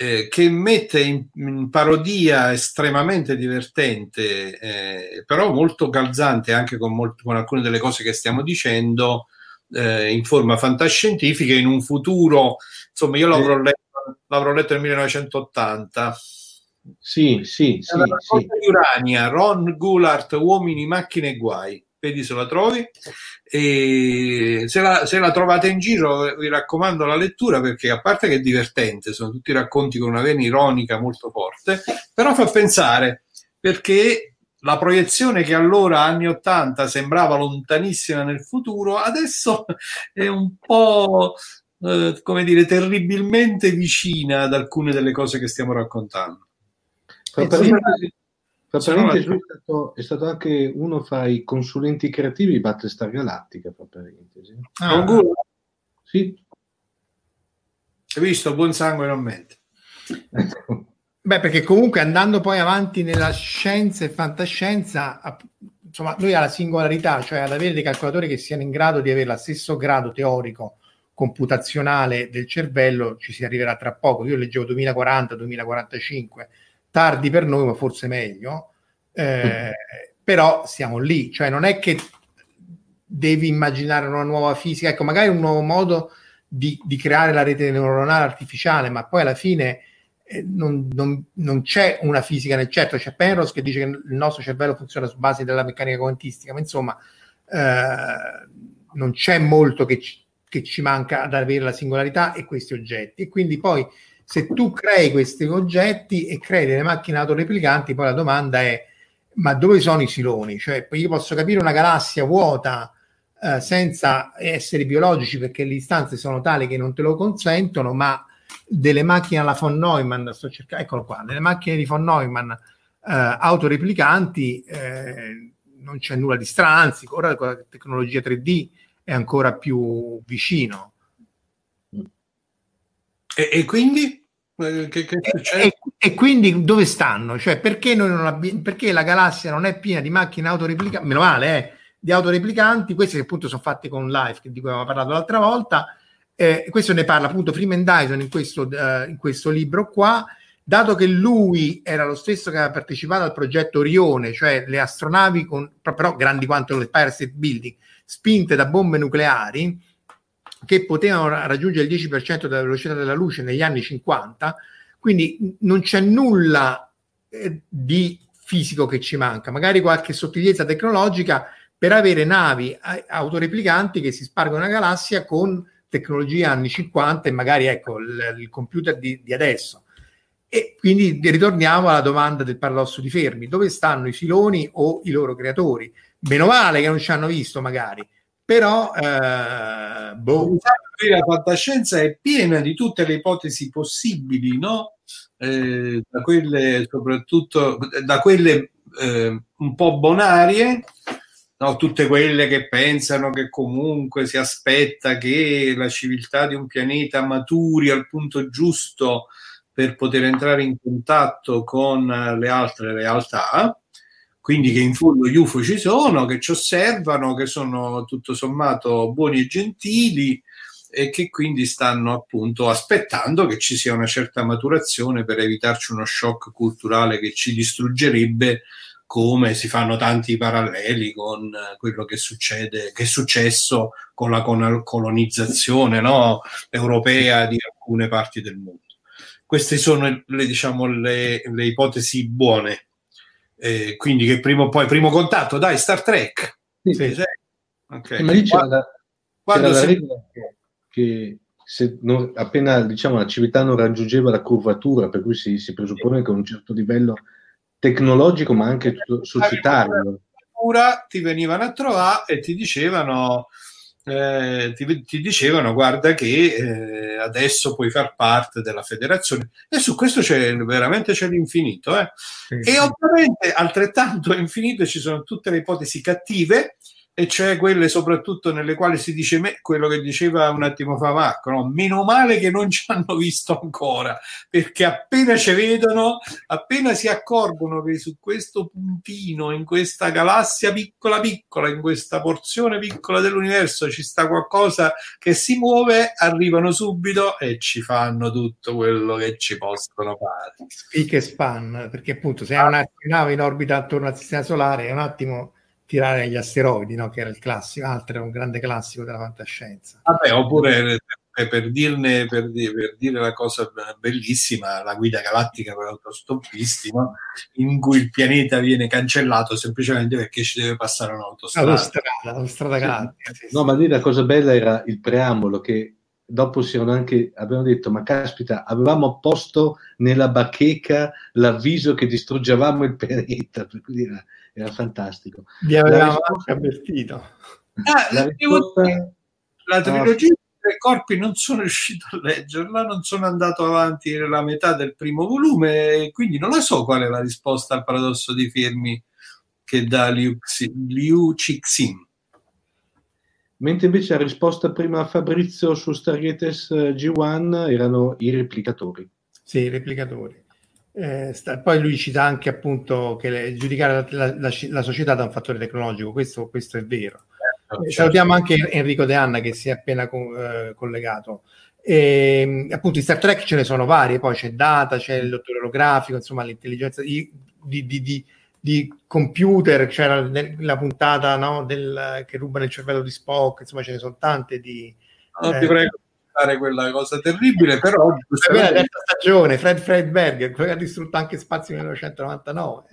Speaker 2: eh, che mette in, in, parodia estremamente divertente, eh, però molto calzante anche con, molto, con, alcune delle cose che stiamo dicendo eh, in forma fantascientifica in un futuro, insomma io l'avrò letto, l'avrò letto nel 1980.
Speaker 3: Sì, sì, sì. La
Speaker 2: sì. di Urania, Ron Goulart, Uomini, Macchine e Guai vedi se la trovi. E se la, se la, trovate in giro, vi raccomando la lettura perché, a parte che è divertente, sono tutti racconti con una vena ironica molto forte, però fa pensare perché la proiezione che allora, anni 80, sembrava lontanissima nel futuro, adesso è un po'. Eh, come dire, terribilmente vicina ad alcune delle cose che stiamo raccontando.
Speaker 3: Tra parentesi, tra parentesi, è stato, è stato, anche uno fra i consulenti creativi di Battlestar Galactica. Tra parentesi.
Speaker 2: Ah, ah. Sì. Hai visto, buon sangue non mente.
Speaker 1: Beh, perché comunque andando poi avanti nella scienza e fantascienza, insomma, noi alla singolarità, cioè ad avere dei calcolatori che siano in grado di avere lo stesso grado teorico computazionale del cervello, ci si arriverà tra poco. Io leggevo 2040-2045 tardi per noi, ma forse meglio, eh, mm. però siamo lì, cioè non è che devi immaginare una nuova fisica, ecco, magari un nuovo modo di, di creare la rete neuronale artificiale, ma poi alla fine eh, non, non, non, c'è una fisica nel certo, c'è Penrose che dice che il nostro cervello funziona su base della meccanica quantistica, ma insomma eh, non c'è molto che ci, che ci manca ad avere la singolarità e questi oggetti. E quindi poi se tu crei questi oggetti e crei delle macchine autoreplicanti, poi la domanda è ma dove sono i siloni? Cioè, io posso capire una galassia vuota eh, senza essere biologici perché le istanze sono tali che non te lo consentono, ma delle macchine alla von Neumann, sto cercando, eccolo qua, delle macchine di von Neumann eh, autoreplicanti eh, non c'è nulla di strano, anzi, ora con la tecnologia 3D è ancora più vicino.
Speaker 2: E, e quindi? Eh, che, che
Speaker 1: e, e, quindi dove stanno? Cioè, perché, noi non abbiamo, perché la galassia non è piena di macchine autoreplicanti? Meno male, eh, di autoreplicanti, queste che appunto sono fatte con Life, di cui avevamo parlato l'altra volta. Eh, questo ne parla appunto Freeman Dyson in questo, uh, in questo libro qua. Dato che lui era lo stesso che aveva partecipato al progetto Orione, cioè le astronavi con, però grandi quanto l'Empire State Building, spinte da bombe nucleari, che potevano raggiungere il 10% della velocità della luce negli anni 50, quindi non c'è nulla eh, di fisico che ci manca, magari qualche sottigliezza tecnologica per avere navi autoreplicanti che si spargono nella galassia con tecnologia anni 50 e magari ecco il, il computer di, di, adesso. E quindi ritorniamo alla domanda del paradosso di Fermi, dove stanno i filoni o i loro creatori? Meno male che non ci hanno visto magari, però eh, boh.
Speaker 2: la fantascienza è piena di tutte le ipotesi possibili, no? Eh, da quelle soprattutto da quelle eh, un po' bonarie, no? tutte quelle che pensano che comunque si aspetta che la civiltà di un pianeta maturi al punto giusto per poter entrare in contatto con le altre realtà quindi che in fondo gli UFO ci sono, che ci osservano, che sono tutto sommato buoni e gentili e che quindi stanno appunto aspettando che ci sia una certa maturazione per evitarci uno shock culturale che ci distruggerebbe come si fanno tanti paralleli con quello che succede, che è successo con la colonizzazione no, europea di alcune parti del mondo. Queste sono le, diciamo, le, le ipotesi buone eh, quindi che prima o poi, primo contatto, dai, Star Trek.
Speaker 3: Sì, sì. Okay. Ma lì c'era, la, c'era la regola che, che, se non, appena diciamo, la civiltà non raggiungeva la curvatura, per cui si, si presuppone che un certo livello tecnologico, ma anche societario.
Speaker 2: Ti venivano a trovare e ti dicevano eh, ti, ti, dicevano guarda che eh, adesso puoi far parte della federazione e su questo c'è veramente c'è l'infinito eh? sì, e sì. ovviamente altrettanto infinito ci sono tutte le ipotesi cattive e cioè quelle soprattutto nelle quali si dice me, quello che diceva un attimo fa Marco, no? meno male che non ci hanno visto ancora, perché appena ci vedono, appena si accorgono che su questo puntino, in questa galassia piccola piccola, in questa porzione piccola dell'universo ci sta qualcosa che si muove, arrivano subito e ci fanno tutto quello che ci possono fare.
Speaker 1: Speak e span, perché appunto se hai un'astronave in orbita attorno al sistema solare è un attimo tirare agli asteroidi, no? che era il classico, altro era un grande classico della fantascienza.
Speaker 2: Vabbè, oppure per, per, dirne, per, per, dire la cosa bellissima, la guida galattica per autostoppisti, no? in cui il pianeta viene cancellato semplicemente perché ci deve passare un'autostrada.
Speaker 1: Autostrada, autostrada galattica.
Speaker 3: Sì, no, sì. ma lì la cosa bella era il preambolo che dopo si erano anche, abbiamo detto, ma caspita, avevamo posto nella bacheca l'avviso che distruggevamo il pianeta, per cui era, era fantastico.
Speaker 1: Vi avevamo anche avvertito.
Speaker 2: Ah, la, risposta... la trilogia oh. dei corpi non sono riuscito a leggerla, non sono andato avanti nella metà del primo volume, quindi non la so qual è la risposta al paradosso di Fermi che dà Liu, Liu Cixin.
Speaker 3: Mentre invece la risposta prima a Fabrizio su Stargates eh, G1 erano i replicatori.
Speaker 1: Sì, i replicatori. Eh, sta, poi lui cita anche appunto che le, giudicare la, la, la, società da un fattore tecnologico, questo, questo è vero. Certo, eh, salutiamo anche Enrico De Anna che si è appena con, eh, collegato. E, ehm, appunto in Star Trek ce ne sono varie, poi c'è Data, c'è il dottore olografico, insomma l'intelligenza di, di, di, di computer, c'era la puntata no, del, che rubano il cervello di Spock, insomma ce ne sono tante di...
Speaker 2: No, ti prego fare quella cosa terribile, però...
Speaker 1: È la terza stagione, Fred Fredberg, quello che ha distrutto anche Spazio 1999.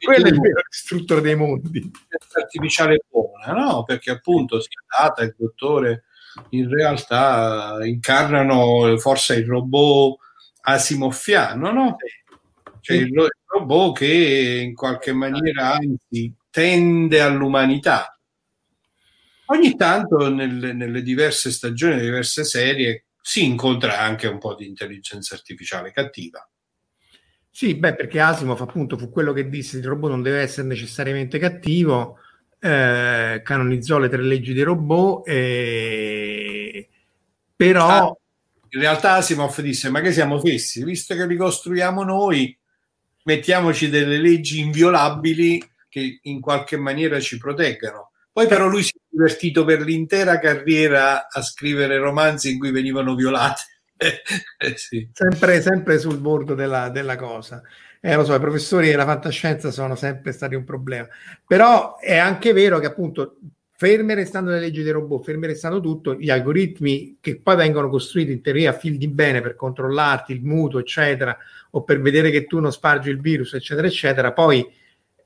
Speaker 1: quello è il vero distruttore dei mondi.
Speaker 2: Artificiale buona, no? Perché appunto si è data il dottore in realtà incarnano forse il robot asimoffiano, no? Cioè il robot che in qualche maniera anzi tende all'umanità, ogni tanto nelle, nelle diverse stagioni, nelle diverse serie, si incontra anche un po' di intelligenza artificiale cattiva.
Speaker 1: Sì, beh, perché Asimov appunto fu quello che disse il robot non deve essere necessariamente cattivo, eh, canonizzò le tre leggi dei robot, eh, però... Ah,
Speaker 2: in realtà Asimov disse, ma che siamo fessi? Visto che li costruiamo noi, mettiamoci delle leggi inviolabili che in qualche maniera ci proteggano. Poi però lui si è divertito per l'intera carriera a scrivere romanzi in cui venivano violate.
Speaker 1: eh, sì. sempre, sempre, sul bordo della, della cosa. Eh, lo so, i professori della fantascienza sono sempre stati un problema. Però è anche vero che appunto ferme restando le leggi dei robot, ferme restando tutto, gli algoritmi che poi vengono costruiti in teoria a fil di bene per controllarti il mutuo, eccetera, o per vedere che tu non spargi il virus, eccetera, eccetera, poi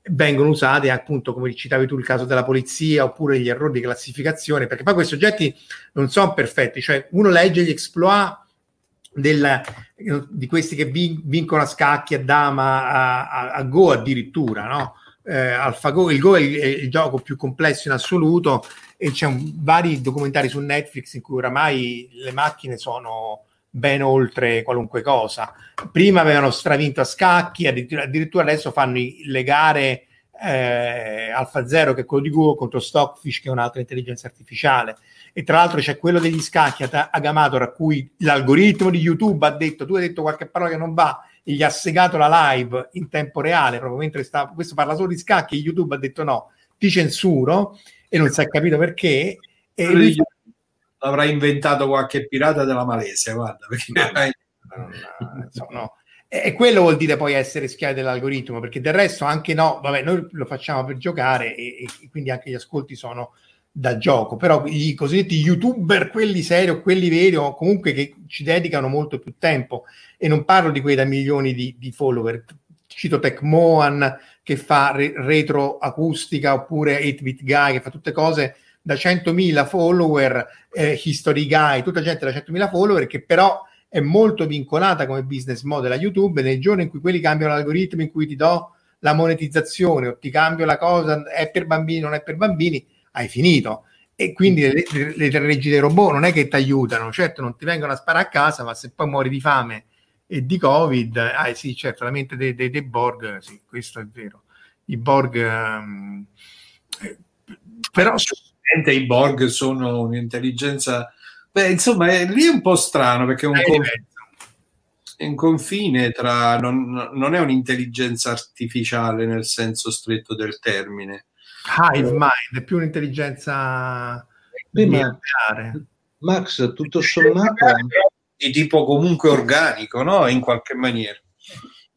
Speaker 1: vengono usate appunto come citavi tu il caso della polizia oppure gli errori di classificazione perché poi questi oggetti non sono perfetti cioè uno legge gli exploit del, di questi che vin, vincono a scacchi a dama a, a, a go addirittura no? Eh, AlphaGo, il Go è il, è il, gioco più complesso in assoluto e c'è un, vari documentari su Netflix in cui oramai le macchine sono ben oltre qualunque cosa. Prima avevano stravinto a scacchi, addirittura, addirittura adesso fanno le gare eh, Alpha Zero, che è quello di Google, contro Stockfish, che è un'altra intelligenza artificiale. E tra l'altro c'è quello degli scacchi a, a Gamator, a cui l'algoritmo di YouTube ha detto: tu hai detto qualche parola che non va, e gli ha segato la live in tempo reale, proprio mentre stava. Questo parla solo di scacchi, YouTube ha detto no, ti censuro, e non si è capito perché. E lui
Speaker 2: l'avrà inventato qualche pirata della Malesia, guarda, perché
Speaker 1: no, no, no. E quello vuol dire poi essere schiavi dell'algoritmo, perché del resto anche no, vabbè, noi lo facciamo per giocare e, e quindi anche gli ascolti sono da gioco, però i cosiddetti youtuber, quelli seri o quelli veri o comunque che ci dedicano molto più tempo e non parlo di quelli da milioni di, di follower, cito Tecmoan che fa re- retro acustica oppure 8-bit guy che fa tutte cose da 100.000 follower, eh, History Guy, tutta gente da 100.000 follower che però è molto vincolata come business model a YouTube nel giorno in cui quelli cambiano l'algoritmo, in cui ti do la monetizzazione o ti cambio la cosa, è per bambini, non è per bambini, hai finito. E quindi le, le leggi dei robot non è che ti aiutano, certo non ti vengono a sparare a casa, ma se poi muori di fame e di Covid, ah sì, certo, la mente dei, dei, dei Borg, sì, questo è vero. I Borg... Um,
Speaker 2: eh, però i Borg sono un'intelligenza... Beh, insomma, è, lì è un po' strano perché è un, conf- è un confine tra... Non, non è un'intelligenza artificiale nel senso stretto del termine
Speaker 1: hive mind, è più un'intelligenza
Speaker 3: Beh, ma, Max, tutto sommato
Speaker 2: di tipo comunque organico, no? In qualche maniera.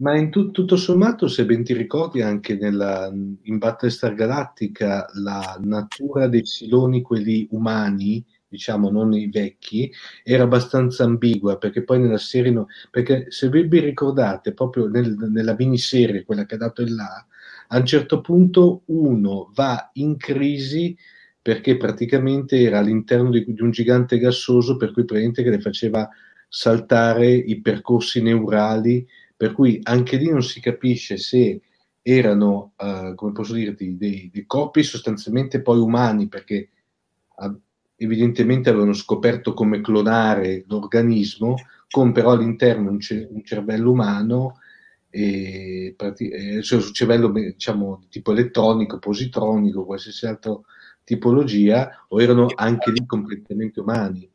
Speaker 3: Ma in tu, tutto sommato, se ben ti ricordi, anche nella, in Battlestar Galactica la natura dei siloni, quelli umani, diciamo non i vecchi, era abbastanza ambigua perché poi nella serie, no, perché se vi ricordate, proprio nel, nella miniserie, quella che ha dato il là, a un certo punto uno va in crisi perché praticamente era all'interno di, di un gigante gassoso per cui praticamente che le faceva saltare i percorsi neurali, per cui anche lì non si capisce se erano, uh, come posso dirti, dei, dei, corpi sostanzialmente poi umani, perché uh, evidentemente avevano scoperto come clonare l'organismo, con però all'interno un, ce- un cervello umano e, e sul cervello diciamo tipo elettronico, positronico, qualsiasi altra tipologia, o erano anche lì completamente umani.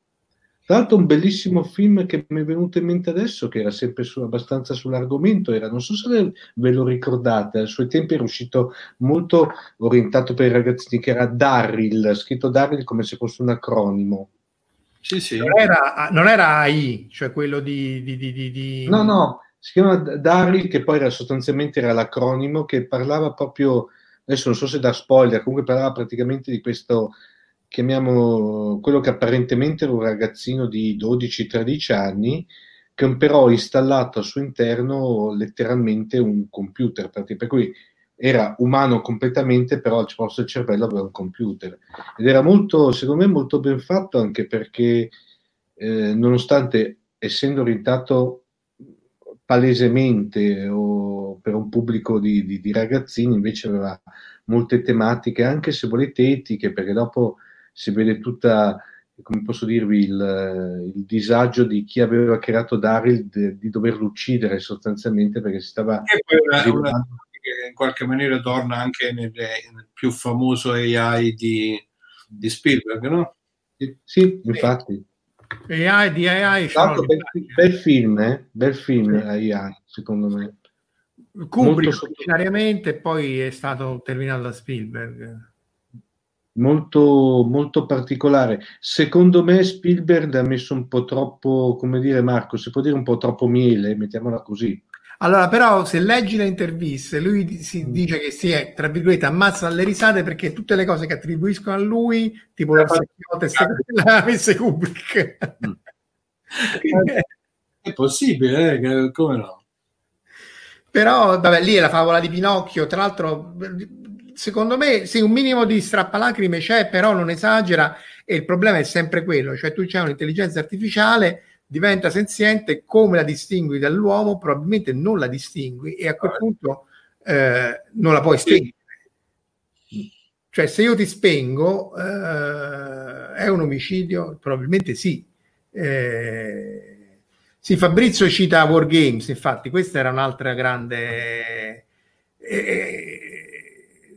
Speaker 3: Tra l'altro un bellissimo film che mi è venuto in mente adesso, che era sempre su, abbastanza sull'argomento, era, non so se ve lo ricordate, ai suoi tempi era uscito molto orientato per i ragazzini, che era Darryl, scritto Darryl come se fosse un acronimo.
Speaker 1: Sì, sì. Non era, non era AI, cioè quello di, di, di, di...
Speaker 3: No, no, si chiama Daryl, che poi era sostanzialmente era l'acronimo che parlava proprio, adesso non so se da spoiler, comunque parlava praticamente di questo, chiamiamo quello che apparentemente era un ragazzino di 12-13 anni, che però ha installato al suo interno letteralmente un computer, per cui era umano completamente, però al posto del cervello aveva un computer. Ed era molto, secondo me, molto ben fatto anche perché, eh, nonostante essendo orientato palesemente o per un pubblico di, di, di, ragazzini, invece aveva molte tematiche, anche se volete etiche, perché dopo si vede tutta, come posso dirvi, il, il disagio di chi aveva creato Daryl di, di doverlo uccidere sostanzialmente perché si stava...
Speaker 2: Una, una, che in qualche maniera torna anche nel, nel più famoso AI di, di Spielberg, no?
Speaker 3: Sì, infatti.
Speaker 1: AI di AI
Speaker 3: Tanto bel, bel, film, eh? bel film AI, secondo me.
Speaker 1: Kubrick originariamente e poi è stato terminato da Spielberg.
Speaker 3: Molto, molto particolare. Secondo me Spielberg ha messo un po' troppo, come dire Marco, si può dire un po' troppo miele, mettiamola così.
Speaker 1: Allora, però, se leggi le interviste, lui si mm. dice che si è, tra virgolette, ammazza alle risate perché tutte le cose che attribuiscono a lui, tipo volte l'ha messe Kubrick. Mm.
Speaker 2: è possibile, eh? come no?
Speaker 1: Però, vabbè, lì è la favola di Pinocchio. Tra l'altro, secondo me, sì, un minimo di strappalacrime c'è, però non esagera. E il problema è sempre quello: cioè, tu c'hai un'intelligenza artificiale diventa senziente, come la distingui dall'uomo? Probabilmente non la distingui e a quel punto eh, non la puoi spegnere. Cioè, se io ti spengo, eh, è un omicidio? Probabilmente sì. Eh, sì, Fabrizio cita War Games, infatti, questa era un'altra grande... Eh,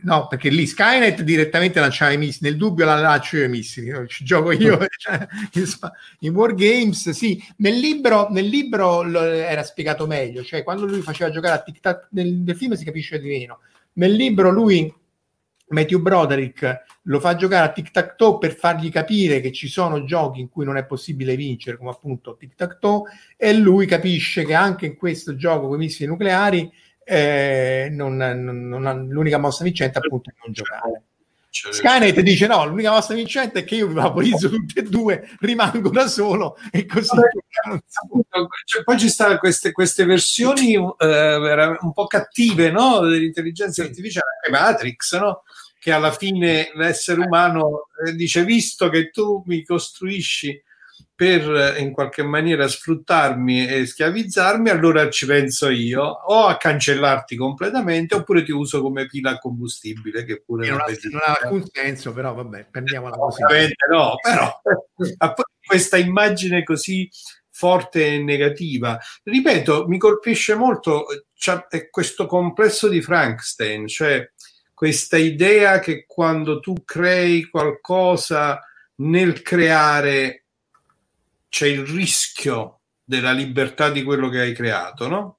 Speaker 1: no, perché lì Skynet direttamente lanciava i missili, nel dubbio la lancio io i missili, no? ci gioco io cioè, in War Games, sì, nel libro, nel libro era spiegato meglio, cioè quando lui faceva giocare a Tic Tac, nel, nel film si capisce di meno, nel libro lui, Matthew Broderick, lo fa giocare a Tic Tac Toe per fargli capire che ci sono giochi in cui non è possibile vincere, come appunto Tic Tac Toe, e lui capisce che anche in questo gioco con i missili nucleari eh, non, non, non, l'unica mossa vincente appunto è non giocare. Skynet dice no, l'unica mossa vincente è che io vi vaporizzo tutte e due, rimango da solo e così.
Speaker 2: Cioè, poi ci stanno queste, queste versioni eh, un po' cattive no? dell'intelligenza artificiale, Matrix, no? che alla fine l'essere umano eh, dice visto che tu mi costruisci per in qualche maniera sfruttarmi e schiavizzarmi, allora ci penso io, o a cancellarti completamente, oppure ti uso come pila a combustibile, che pure
Speaker 1: non, ha, non ha alcun senso, però vabbè, prendiamola così.
Speaker 2: No, però questa immagine così forte e negativa. Ripeto, mi colpisce molto cioè, questo complesso di Frankenstein, cioè questa idea che quando tu crei qualcosa nel creare c'è il rischio della libertà di quello che hai creato, no?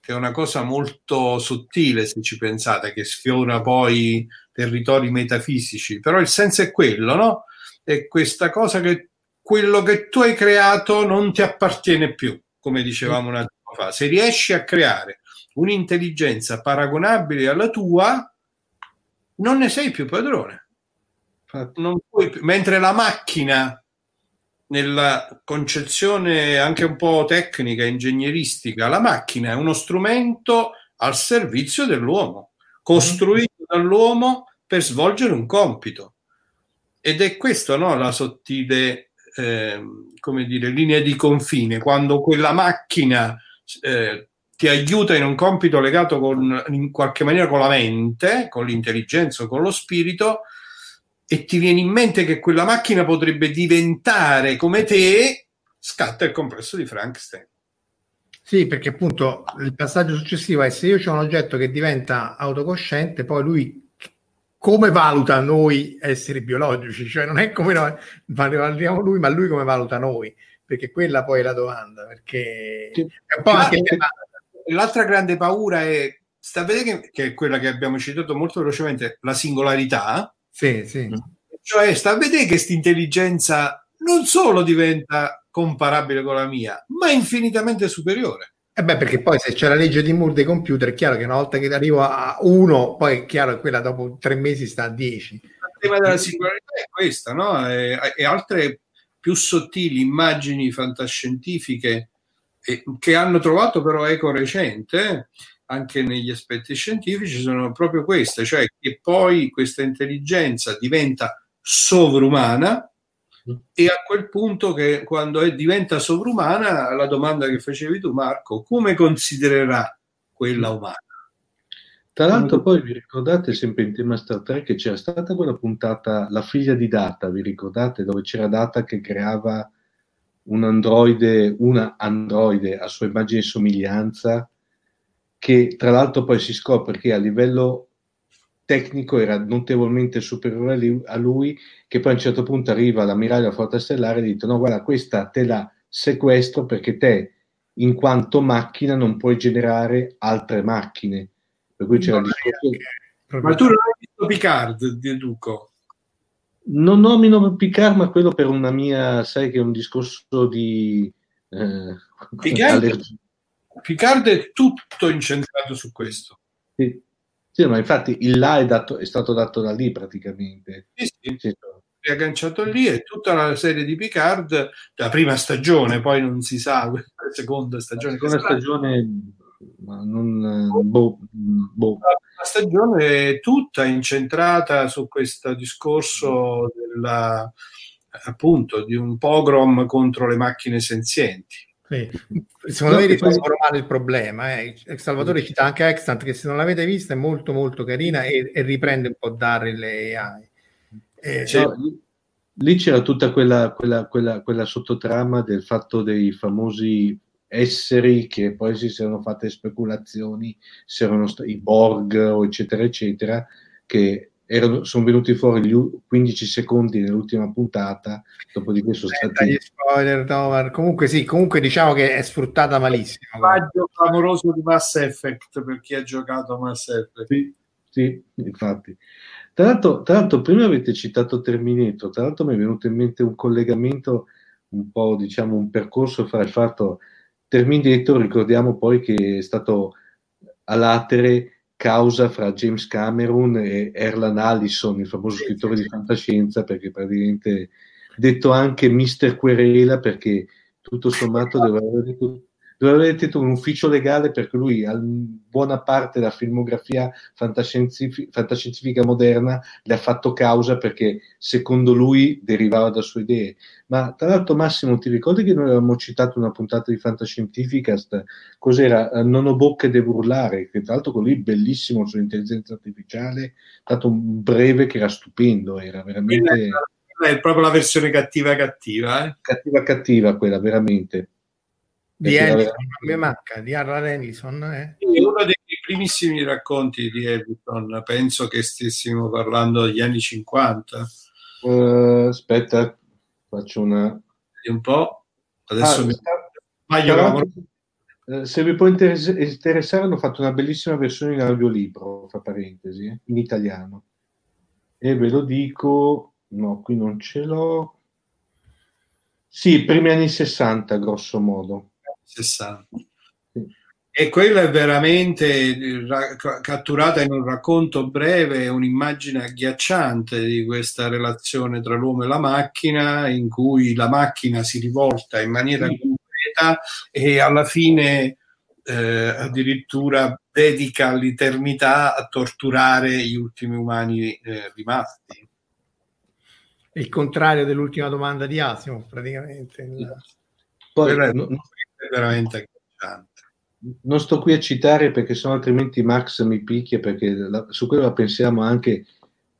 Speaker 2: Che è una cosa molto sottile se ci pensate, che sfiora poi territori metafisici, però il senso è quello, no? È questa cosa che quello che tu hai creato non ti appartiene più, come dicevamo un attimo fa. Se riesci a creare un'intelligenza paragonabile alla tua, non ne sei più padrone. Puoi, mentre la macchina nella concezione anche un po' tecnica, ingegneristica, la macchina è uno strumento al servizio dell'uomo, costruito dall'uomo per svolgere un compito. Ed è questo no, la sottile eh, come dire, linea di confine, quando quella macchina eh, ti aiuta in un compito legato con, in qualche maniera con la mente, con l'intelligenza, con lo spirito, e ti viene in mente che quella macchina potrebbe diventare come te, scatta il complesso di Frankenstein.
Speaker 1: Sì, perché appunto il passaggio successivo è se io ho un oggetto che diventa autocosciente, poi lui come valuta noi esseri biologici? Cioè non è come noi valutiamo lui, ma lui come valuta noi? Perché quella poi è la domanda, perché
Speaker 2: sì. è un po' anche... L'altra grande paura è, sta a vedere che, che è quella che abbiamo citato molto velocemente, la singolarità,
Speaker 1: sì, sì. Mm.
Speaker 2: Cioè, sta a vedere che questa intelligenza non solo diventa comparabile con la mia, ma infinitamente superiore.
Speaker 1: Eh beh, perché poi se c'è la legge di Moore dei computer, è chiaro che una volta che arrivo a 1, poi è chiaro che quella dopo tre mesi sta a 10. Il
Speaker 2: tema della singolarità è questa, no? E, e altre più sottili immagini fantascientifiche eh, che hanno trovato però eco recente anche negli aspetti scientifici sono proprio queste, cioè che poi questa intelligenza diventa sovrumana e a quel punto che quando è, diventa sovrumana, la domanda che facevi tu Marco, come considererà quella umana?
Speaker 3: Tra l'altro poi vi ricordate sempre in tema Star Trek che c'era stata quella puntata La figlia di Data, vi ricordate dove c'era Data che creava un androide, una androide a sua immagine e somiglianza che tra l'altro poi si scopre che a livello tecnico era notevolmente superiore a lui, che poi a un certo punto arriva l'ammiraglio della flotta stellare e dice no guarda questa te la sequestro perché te in quanto macchina non puoi generare altre macchine. Per cui c'era il
Speaker 2: discorso... Ma tu non hai visto Picard, deduco?
Speaker 3: Non nomino Picard, ma quello per una mia, sai che è un discorso di... Eh,
Speaker 2: Picard, Picard è tutto incentrato su questo.
Speaker 3: Sì, sì ma infatti il là è, dato, è, stato dato da lì praticamente.
Speaker 2: Sì, sì. sì. È agganciato lì e tutta la serie di Picard, la prima stagione, poi non si sa, la seconda stagione.
Speaker 3: La seconda stagione, ma non... Boh, boh.
Speaker 2: La stagione è tutta incentrata su questo discorso della, appunto di un pogrom contro le macchine senzienti.
Speaker 1: Sì. Secondo no, me risolvono male il problema. Eh. Salvatore cita anche Extant che se non l'avete vista è molto molto carina e, e riprende un po' Darryl le AI.
Speaker 3: Eh, cioè, lì c'era tutta quella, quella, quella, quella sottotrama del fatto dei famosi esseri che poi si sono fatte speculazioni se erano i Borg o eccetera eccetera che erano, sono venuti fuori gli 15 secondi nell'ultima puntata, dopodiché sono stati...
Speaker 1: spoiler, no, comunque sì, comunque diciamo che è sfruttata malissimo.
Speaker 2: Il raggio clamoroso di Mass Effect per chi ha giocato a Mass Effect.
Speaker 3: Sì, sì infatti. Tra l'altro, tra l'altro, prima avete citato Terminator, tra l'altro mi è venuto in mente un collegamento, un po' diciamo un percorso fra il fatto Terminator, ricordiamo poi che è stato a latere causa fra James Cameron e Erlan Allison, il famoso scrittore di fantascienza, perché praticamente detto anche Mister Querela, perché tutto sommato doveva aver detto doveva avere detto un ufficio legale perché lui ha buona parte della filmografia fantascientifica, fantascientifica moderna le ha fatto causa perché secondo lui derivava da sue idee. Ma tra l'altro Massimo ti ricordi che noi avevamo citato una puntata di Fantascientificast? Cos'era? Eh, non ho bocche devo urlare, che tra l'altro con lui bellissimo sull'intelligenza artificiale, stato un breve che era stupendo, era veramente
Speaker 2: è proprio la versione cattiva cattiva. Eh?
Speaker 3: Cattiva cattiva quella, veramente.
Speaker 1: Di Ellison, mi manca, di Harlan Ellison. Eh?
Speaker 2: Uno dei primissimi racconti di Ellison, penso che stessimo parlando degli anni 50.
Speaker 3: Uh, eh, aspetta, faccio una...
Speaker 2: Un po'. Adesso
Speaker 3: ah,
Speaker 2: mi...
Speaker 3: Sta... Eh, se vi può interessare, hanno fatto una bellissima versione in audiolibro, fra parentesi, eh, in italiano. E ve lo dico, No, qui non ce l'ho. Sì, primi anni 60, grosso modo.
Speaker 2: 60. Sì. E quella è veramente catturata in un racconto breve, un'immagine agghiacciante di questa relazione tra l'uomo e la macchina, in cui la macchina si rivolta in maniera sì. concreta e alla fine eh, addirittura dedica l'eternità a torturare gli ultimi umani eh, rimasti
Speaker 1: il contrario dell'ultima domanda di Asimo, praticamente.
Speaker 3: Poi, è, non, è veramente agghiacciante. Non sto qui a citare perché sennò altrimenti Max mi picchia, perché la, su quello la pensiamo anche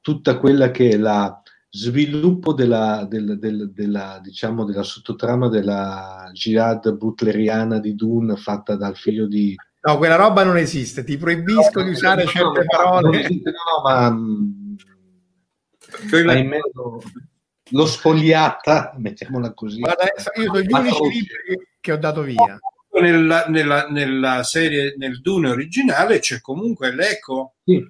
Speaker 3: tutta quella che è la sviluppo della, del, del, della, diciamo, della sottotrama della jihad butleriana di Dune fatta dal figlio di...
Speaker 1: No, quella roba non esiste, ti proibisco no, di usare no, certe no, parole.
Speaker 3: No, ma quella... in mezzo l'ho sfogliata, mettiamola così.
Speaker 1: Guarda, io sono gli unici libri che ho dato via.
Speaker 2: Nella, nella, nella, serie, nel Dune originale c'è comunque l'eco, sì.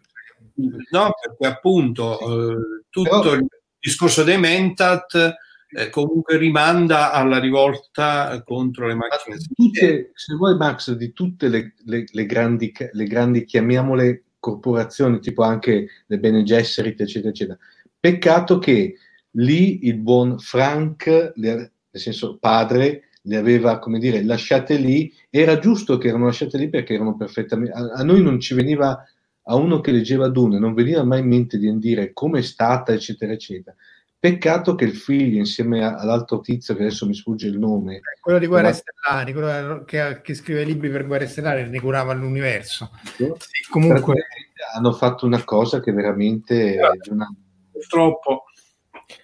Speaker 2: no? perché appunto eh, tutto Però... il discorso dei Mentat eh, comunque rimanda alla rivolta contro le macchine.
Speaker 3: Tutte, se vuoi Max, di tutte le, le, le, grandi, le grandi, chiamiamole corporazioni, tipo anche le Bene Gesserit, eccetera, eccetera, Peccato che lì il buon Frank, nel senso padre, le aveva, come dire, lasciate lì. Era giusto che erano lasciate lì perché erano perfettamente... A, a noi non ci veniva, a uno che leggeva Dune, non veniva mai in mente di dire come è stata, eccetera, eccetera. Peccato che il figlio, insieme all'altro tizio che adesso mi sfugge il nome, eh,
Speaker 1: quello di Guerre ma... Stellari, quello che, che, scrive libri per Guerre Stellari, ne curava l'universo.
Speaker 3: Sì, comunque hanno fatto una cosa che veramente di una
Speaker 2: purtroppo.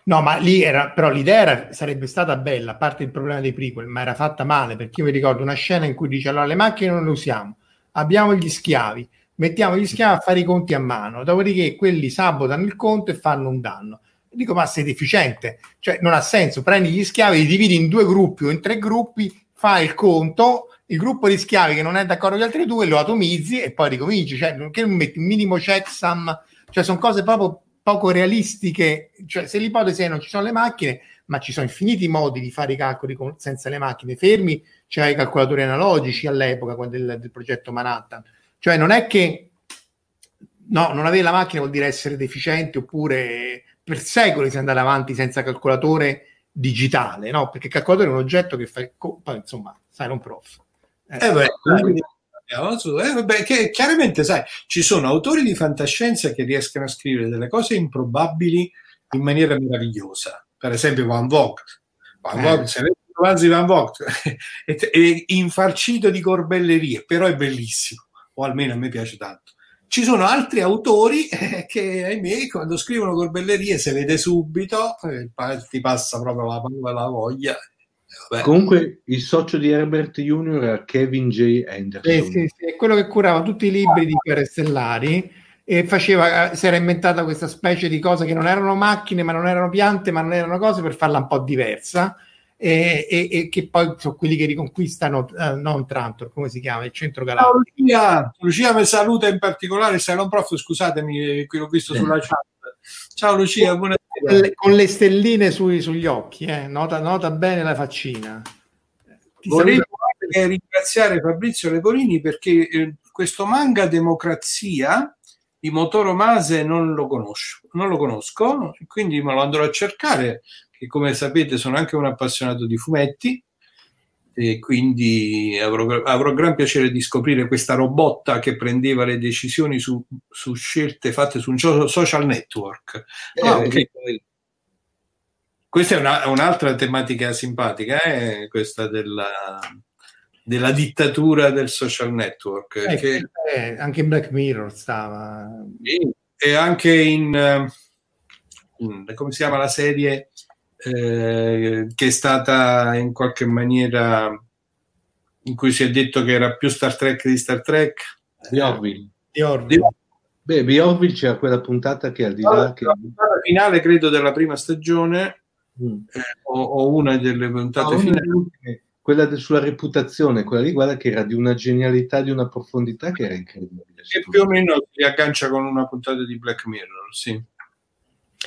Speaker 1: No, ma lì era, però l'idea era, sarebbe stata bella, a parte il problema dei prequel, ma era fatta male perché io mi ricordo una scena in cui dice allora le macchine non le usiamo, abbiamo gli schiavi, mettiamo gli schiavi a fare i conti a mano, dopodiché quelli sabotano il conto e fanno un danno. Dico, ma sei deficiente, cioè non ha senso, prendi gli schiavi, li dividi in due gruppi o in tre gruppi, fai il conto, il gruppo di schiavi che non è d'accordo con gli altri due lo atomizzi e poi ricominci, cioè non metti un minimo checksum, cioè sono cose proprio poco realistiche, cioè se l'ipotesi è non ci sono le macchine, ma ci sono infiniti modi di fare i calcoli con, senza le macchine fermi, c'erano i calcolatori analogici all'epoca del, del, progetto Manhattan, cioè non è che no, non avere la macchina vuol dire essere deficiente oppure per secoli si è andati avanti senza calcolatore digitale, no? Perché il calcolatore è un oggetto che fa, insomma, sai, non prof.
Speaker 2: Eh, eh beh, quindi, eh, vabbè, che, chiaramente, sai, ci sono autori di fantascienza che riescono a scrivere delle cose improbabili in maniera meravigliosa. Per esempio, Van Vogt. Van Vogt, eh. se avete romanzi Van Vogt, è, è infarcito di corbellerie, però è bellissimo, o almeno a me piace tanto. Ci sono altri autori eh, che, ahimè, quando scrivono corbellerie si vede subito, eh, ti passa proprio la, la voglia
Speaker 3: Vabbè. Comunque il socio di Herbert Junior era Kevin J. Anderson.
Speaker 1: Eh, sì, sì, è quello che curava tutti i libri di Guerre Stellari e faceva, eh, si era inventata questa specie di cose che non erano macchine, ma non erano piante, ma non erano cose per farla un po' diversa. E, e, e che poi sono quelli che riconquistano uh, non Trantor, come si chiama? Il centro galattico.
Speaker 2: Lucia, Lucia mi saluta in particolare, se non prof, scusatemi, qui l'ho visto sulla chat. Ciao Lucia, buonasera
Speaker 1: con le stelline sui, sugli occhi, eh? nota, nota, bene la faccina.
Speaker 2: Ti Volevo saluto... ringraziare Fabrizio Lepolini perché eh, questo manga Democrazia di Motoro Mase non lo conosco, non lo conosco, quindi me lo andrò a cercare, che come sapete sono anche un appassionato di fumetti e quindi avrò, avrò, gran piacere di scoprire questa robotta che prendeva le decisioni su, su scelte fatte su un social network. Eh, ah, okay. Questa è una, un'altra tematica simpatica, eh? questa della, della, dittatura del social network.
Speaker 1: Eh, che, eh, anche in Black Mirror stava.
Speaker 2: E anche in, in come si chiama la serie? Eh, che è stata in qualche maniera in cui si è detto che era più Star Trek di Star Trek.
Speaker 3: Di Orville. Di Orville. Beh, di Orville c'era quella puntata che al di là...
Speaker 2: Che... La finale, credo, della prima stagione mm. eh, o, o, una delle puntate no, finali.
Speaker 3: Quella de, sulla reputazione, quella lì, guarda che era di una genialità, di una profondità che era incredibile.
Speaker 2: E più o meno si aggancia con una puntata di Black Mirror, sì.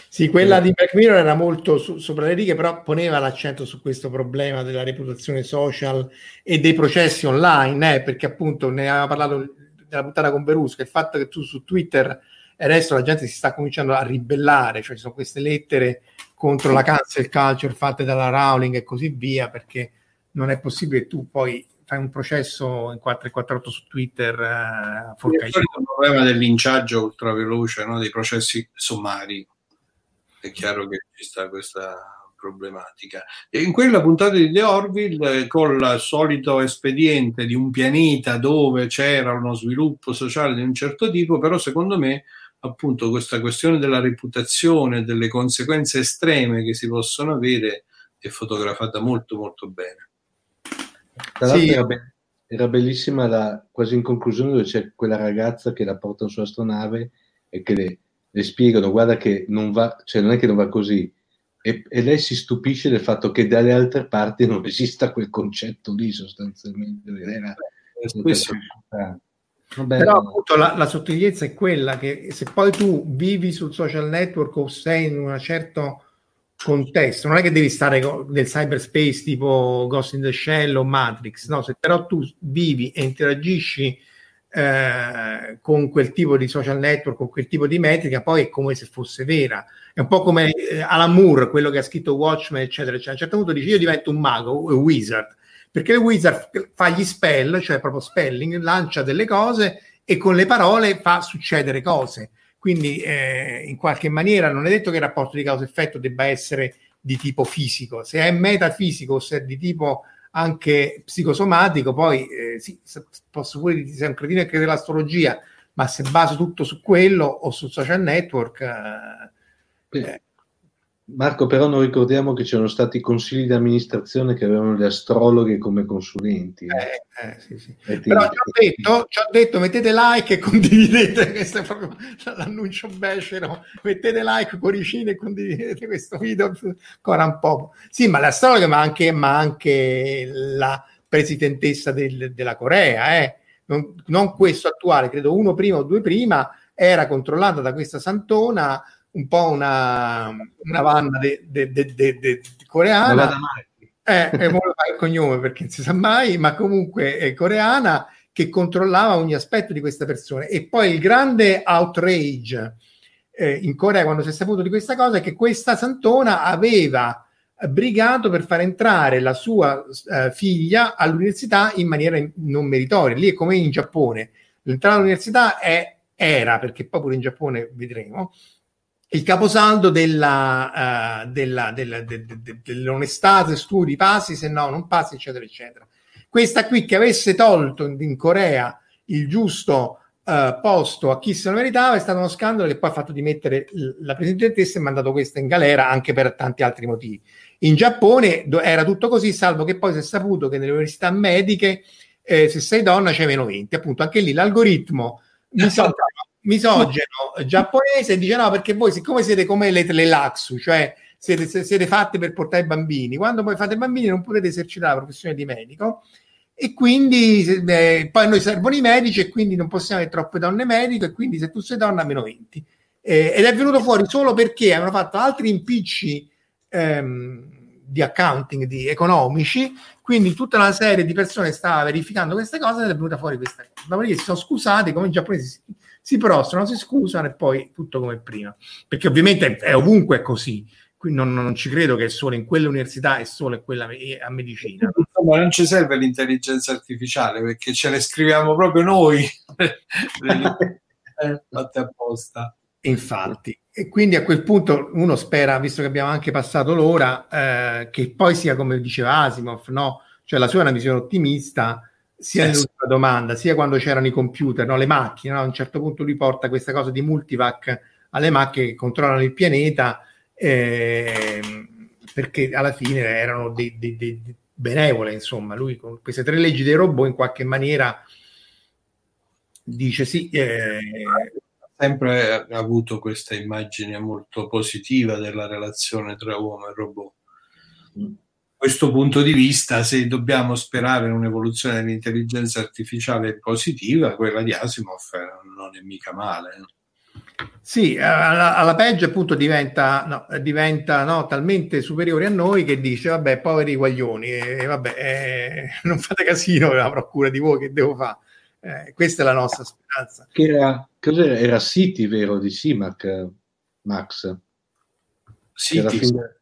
Speaker 1: Sì, quella di Black Mirror era molto su, sopra le righe, però poneva l'accento su questo problema della reputazione social e dei processi online, eh, perché appunto ne aveva parlato nella puntata con Berusca, il fatto che tu su Twitter adesso la gente si sta cominciando a ribellare, cioè ci sono queste lettere contro la cancel culture fatte dalla Rowling e così via, perché non è possibile che tu poi fai un processo in 448 su Twitter
Speaker 2: uh, il problema del linciaggio ultraveloce, no? dei processi sommari è chiaro che ci sta questa problematica. E in quella puntata di The Orville, con il solito espediente di un pianeta dove c'era uno sviluppo sociale di un certo tipo, però secondo me appunto questa questione della reputazione, delle conseguenze estreme che si possono avere è fotografata molto molto bene.
Speaker 3: Sì. era, be- era, bellissima la, quasi in conclusione dove c'è quella ragazza che la portano sulla astronave e che le, le spiegano guarda che non va, cioè non è che non va così, e, e, lei si stupisce del fatto che dalle altre parti non esista quel concetto lì sostanzialmente. Era,
Speaker 1: Spesso. Vabbè, Però appunto la, la, sottigliezza è quella che se poi tu vivi sul social network o sei in un certo contesto, non è che devi stare nel cyberspace tipo Ghost in the Shell o Matrix, no, se però tu vivi e interagisci eh, con quel tipo di social network, con quel tipo di metrica, poi è come se fosse vera. È un po' come eh, Alan Moore, quello che ha scritto Watchmen, eccetera, eccetera. A un certo punto dice io divento un mago, un wizard, perché il wizard fa gli spell, cioè proprio spelling, lancia delle cose e con le parole fa succedere cose. Quindi eh, in qualche maniera non è detto che il rapporto di causa-effetto debba essere di tipo fisico, se è metafisico o se è di tipo anche psicosomatico, poi eh, sì, posso pure dire che sei un cretino e crede l'astrologia, ma se baso tutto su quello o sul social network...
Speaker 3: Eh, eh, Marco, però non ricordiamo che c'erano stati consigli di amministrazione che avevano le astrologhe come consulenti.
Speaker 1: Eh, eh, sì, sì. Però ci ho, detto, ci ho detto, mettete like e condividete, questo è proprio l'annuncio becero, mettete like, cuoricine e condividete questo video ancora un po'. Sì, ma le astrologhe, ma anche, ma anche la presidentessa del, della Corea, eh. non, non questo attuale, credo uno prima o due prima, era controllata da questa santona un po' una, una vanna coreana. Eh, e vuole fare il cognome perché non si sa mai, ma comunque è coreana che controllava ogni aspetto di questa persona. E poi il grande outrage eh, in Corea quando si è saputo di questa cosa è che questa santona aveva brigato per far entrare la sua eh, figlia all'università in maniera non meritoria. Lì è come in Giappone. L'entrata all'università è, era, perché poi pure in Giappone vedremo, il caposaldo della, uh, della, della, de, de, de, dell'onestà, se studi, passi, se no non passi, eccetera, eccetera. Questa qui che avesse tolto in, in Corea il giusto uh, posto a chi se lo meritava è stato uno scandalo che poi ha fatto dimettere la presidentessa e mandato questa in galera anche per tanti altri motivi. In Giappone do, era tutto così, salvo che poi si è saputo che nelle università mediche eh, se sei donna c'è meno 20, appunto anche lì l'algoritmo mi sa misogeno giapponese dice no perché voi siccome siete come le, le Laxu cioè siete, siete fatte per portare i bambini quando poi fate i bambini non potete esercitare la professione di medico e quindi eh, poi noi servono i medici e quindi non possiamo avere troppe donne mediche e quindi se tu sei donna meno 20 eh, ed è venuto fuori solo perché hanno fatto altri impicci ehm, di accounting di economici quindi tutta una serie di persone stava verificando queste cose ed è venuta fuori questa cosa. Dopodiché si sono scusati come i giapponesi si prostrano, si scusano e poi tutto come prima. Perché ovviamente è ovunque così, qui non, non ci credo che è solo in quelle università e solo in quella a medicina.
Speaker 2: insomma, non ci serve l'intelligenza artificiale perché ce le scriviamo proprio noi, eh, fatte apposta.
Speaker 1: Infatti, e quindi a quel punto uno spera, visto che abbiamo anche passato l'ora, eh, che poi sia come diceva Asimov, no? Cioè la sua è una visione ottimista, sia
Speaker 2: Sì,
Speaker 1: nell'ultima domanda, sia quando c'erano i computer, no? le macchine, no? a un certo punto lui porta questa cosa di multivac alle macchine che controllano il pianeta, ehm, perché alla fine erano dei, dei- dei- dei benevole, insomma, lui con queste tre leggi dei robot in qualche maniera dice sì, eh,
Speaker 2: sempre avuto questa immagine molto positiva della relazione tra uomo e robot. Questo punto di vista, se dobbiamo sperare in un'evoluzione dell'intelligenza artificiale positiva, quella di Asimov eh, non è mica male.
Speaker 1: Sì, alla, alla peggio appunto diventa, no, diventa no, talmente superiore a noi che dice vabbè poveri guaglioni e, vabbè eh, non fate casino avrò cura di voi che devo fare eh, questa è la nostra speranza
Speaker 3: Che era, cos'era? era City, vero, di Simac, Max? Alla
Speaker 2: ti-
Speaker 3: fine-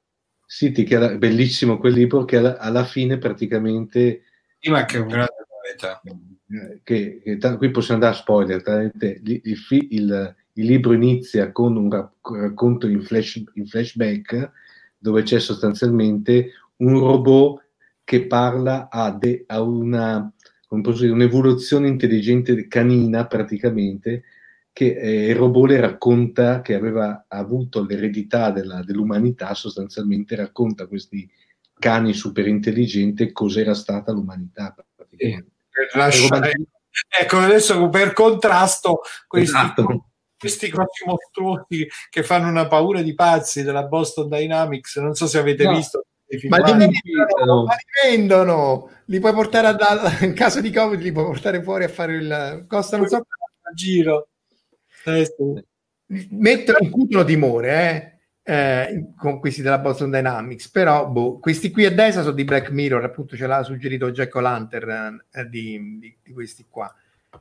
Speaker 3: City, che era bellissimo quel libro, che alla, alla fine praticamente
Speaker 2: sì, ma che è un grande poeta.
Speaker 3: eh, che, che qui possiamo andare a spoiler, il, il il- il libro inizia con un rac- racconto in, flash- in flashback dove c'è sostanzialmente un robot che parla a, de- a una, dire, un'evoluzione intelligente canina praticamente che eh, il robot le racconta che aveva avuto l'eredità della- dell'umanità sostanzialmente racconta a questi cani super intelligenti cos'era stata l'umanità
Speaker 2: lasciare- Ecco, adesso per contrasto questi,
Speaker 3: Esatto.
Speaker 2: questi grossi mostruosi che fanno una paura di pazzi della Boston Dynamics, non so se avete
Speaker 3: No.
Speaker 2: visto
Speaker 1: ma li vendono, ma li vendono li puoi portare a, in caso di covid li puoi portare fuori a fare il costa non so
Speaker 2: a giro. Eh, sì.
Speaker 1: mettono un cutono timore eh, eh, con questi della Boston Dynamics però boh, questi qui a destra sono di Black Mirror appunto ce l'ha suggerito Jack O'Lantern eh, di, di- di questi qua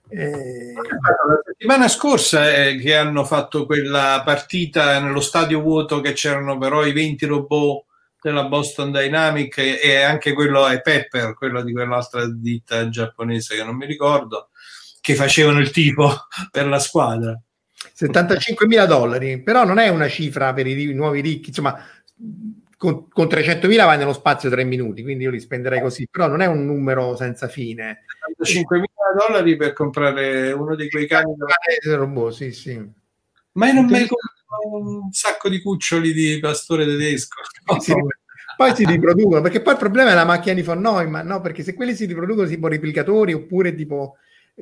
Speaker 1: Eh,
Speaker 2: La settimana scorsa eh, che hanno fatto quella partita nello stadio vuoto che c'erano però i 20 robot della Boston Dynamic e, e anche quello è Pepper, quello di quell'altra ditta giapponese che non mi ricordo, che facevano il tipo per la squadra.
Speaker 1: 75 mila dollari, però non è una cifra per i nuovi ricchi, insomma, con, con 300 mila vai nello spazio tre minuti, quindi io li spenderei così, però non è un numero senza fine.
Speaker 2: 5 mila dollari per comprare uno di quei cani.
Speaker 1: Eh, robot, sì, sì.
Speaker 2: Ma io non mai un sacco di cuccioli di pastore tedesco.
Speaker 1: Rip- poi si riproducono, perché poi il problema è la macchina di von Neumann, no? Perché se quelli si riproducono tipo replicatori oppure tipo...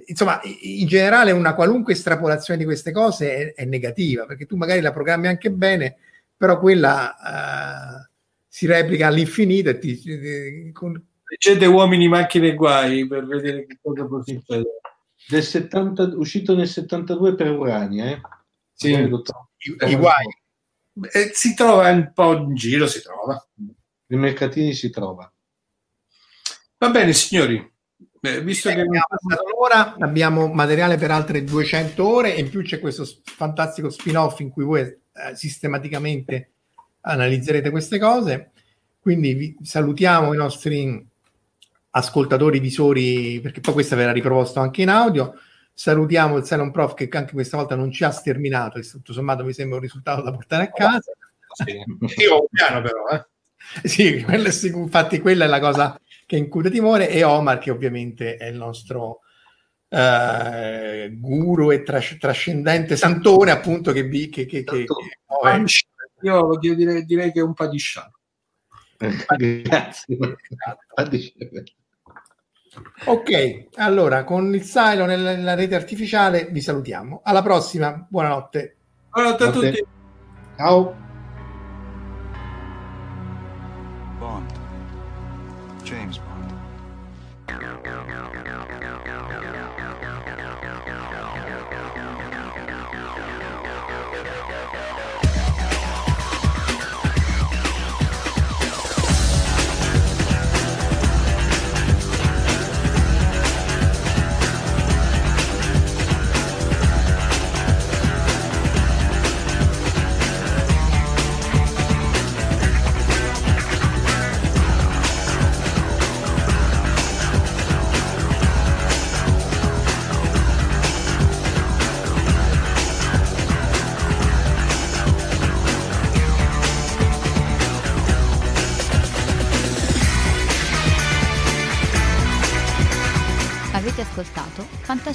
Speaker 1: Insomma, in generale una qualunque estrapolazione di queste cose è, è negativa, perché tu magari la programmi anche bene, però quella eh, si replica all'infinito e ti, ti- con-
Speaker 2: Leggete Uomini, Macchine e Guai per vedere che cosa può succedere.
Speaker 3: Del 70, uscito nel 72 per Urania, eh?
Speaker 2: Sì.
Speaker 1: I, i guai.
Speaker 2: Eh, si trova un po' in giro, si trova.
Speaker 3: Nei mercatini si trova.
Speaker 2: Va bene, signori. Beh, visto che
Speaker 1: Abbiamo passato l'ora, abbiamo materiale per altre 200 ore e in più c'è questo fantastico spin-off in cui voi eh, sistematicamente analizzerete queste cose. Quindi vi salutiamo i nostri ascoltatori visori, perché poi questa verrà riproposto anche in audio. Salutiamo il Silent Prof che anche questa volta non ci ha sterminato e tutto sommato mi sembra un risultato da portare a casa.
Speaker 2: io ho un piano però, eh.
Speaker 1: Sì, quello infatti quella è la cosa che incute timore e Omar che ovviamente è il nostro eh, guru e tras- trascendente santone appunto che, vi- che, che, che- che muove-
Speaker 2: Io direi, direi che è un padisciano.
Speaker 3: Grazie.
Speaker 1: ok allora con il silo nella, nella rete artificiale vi salutiamo alla prossima buonanotte
Speaker 2: Buonanotte a tutti.
Speaker 3: Ciao.
Speaker 4: Bond. James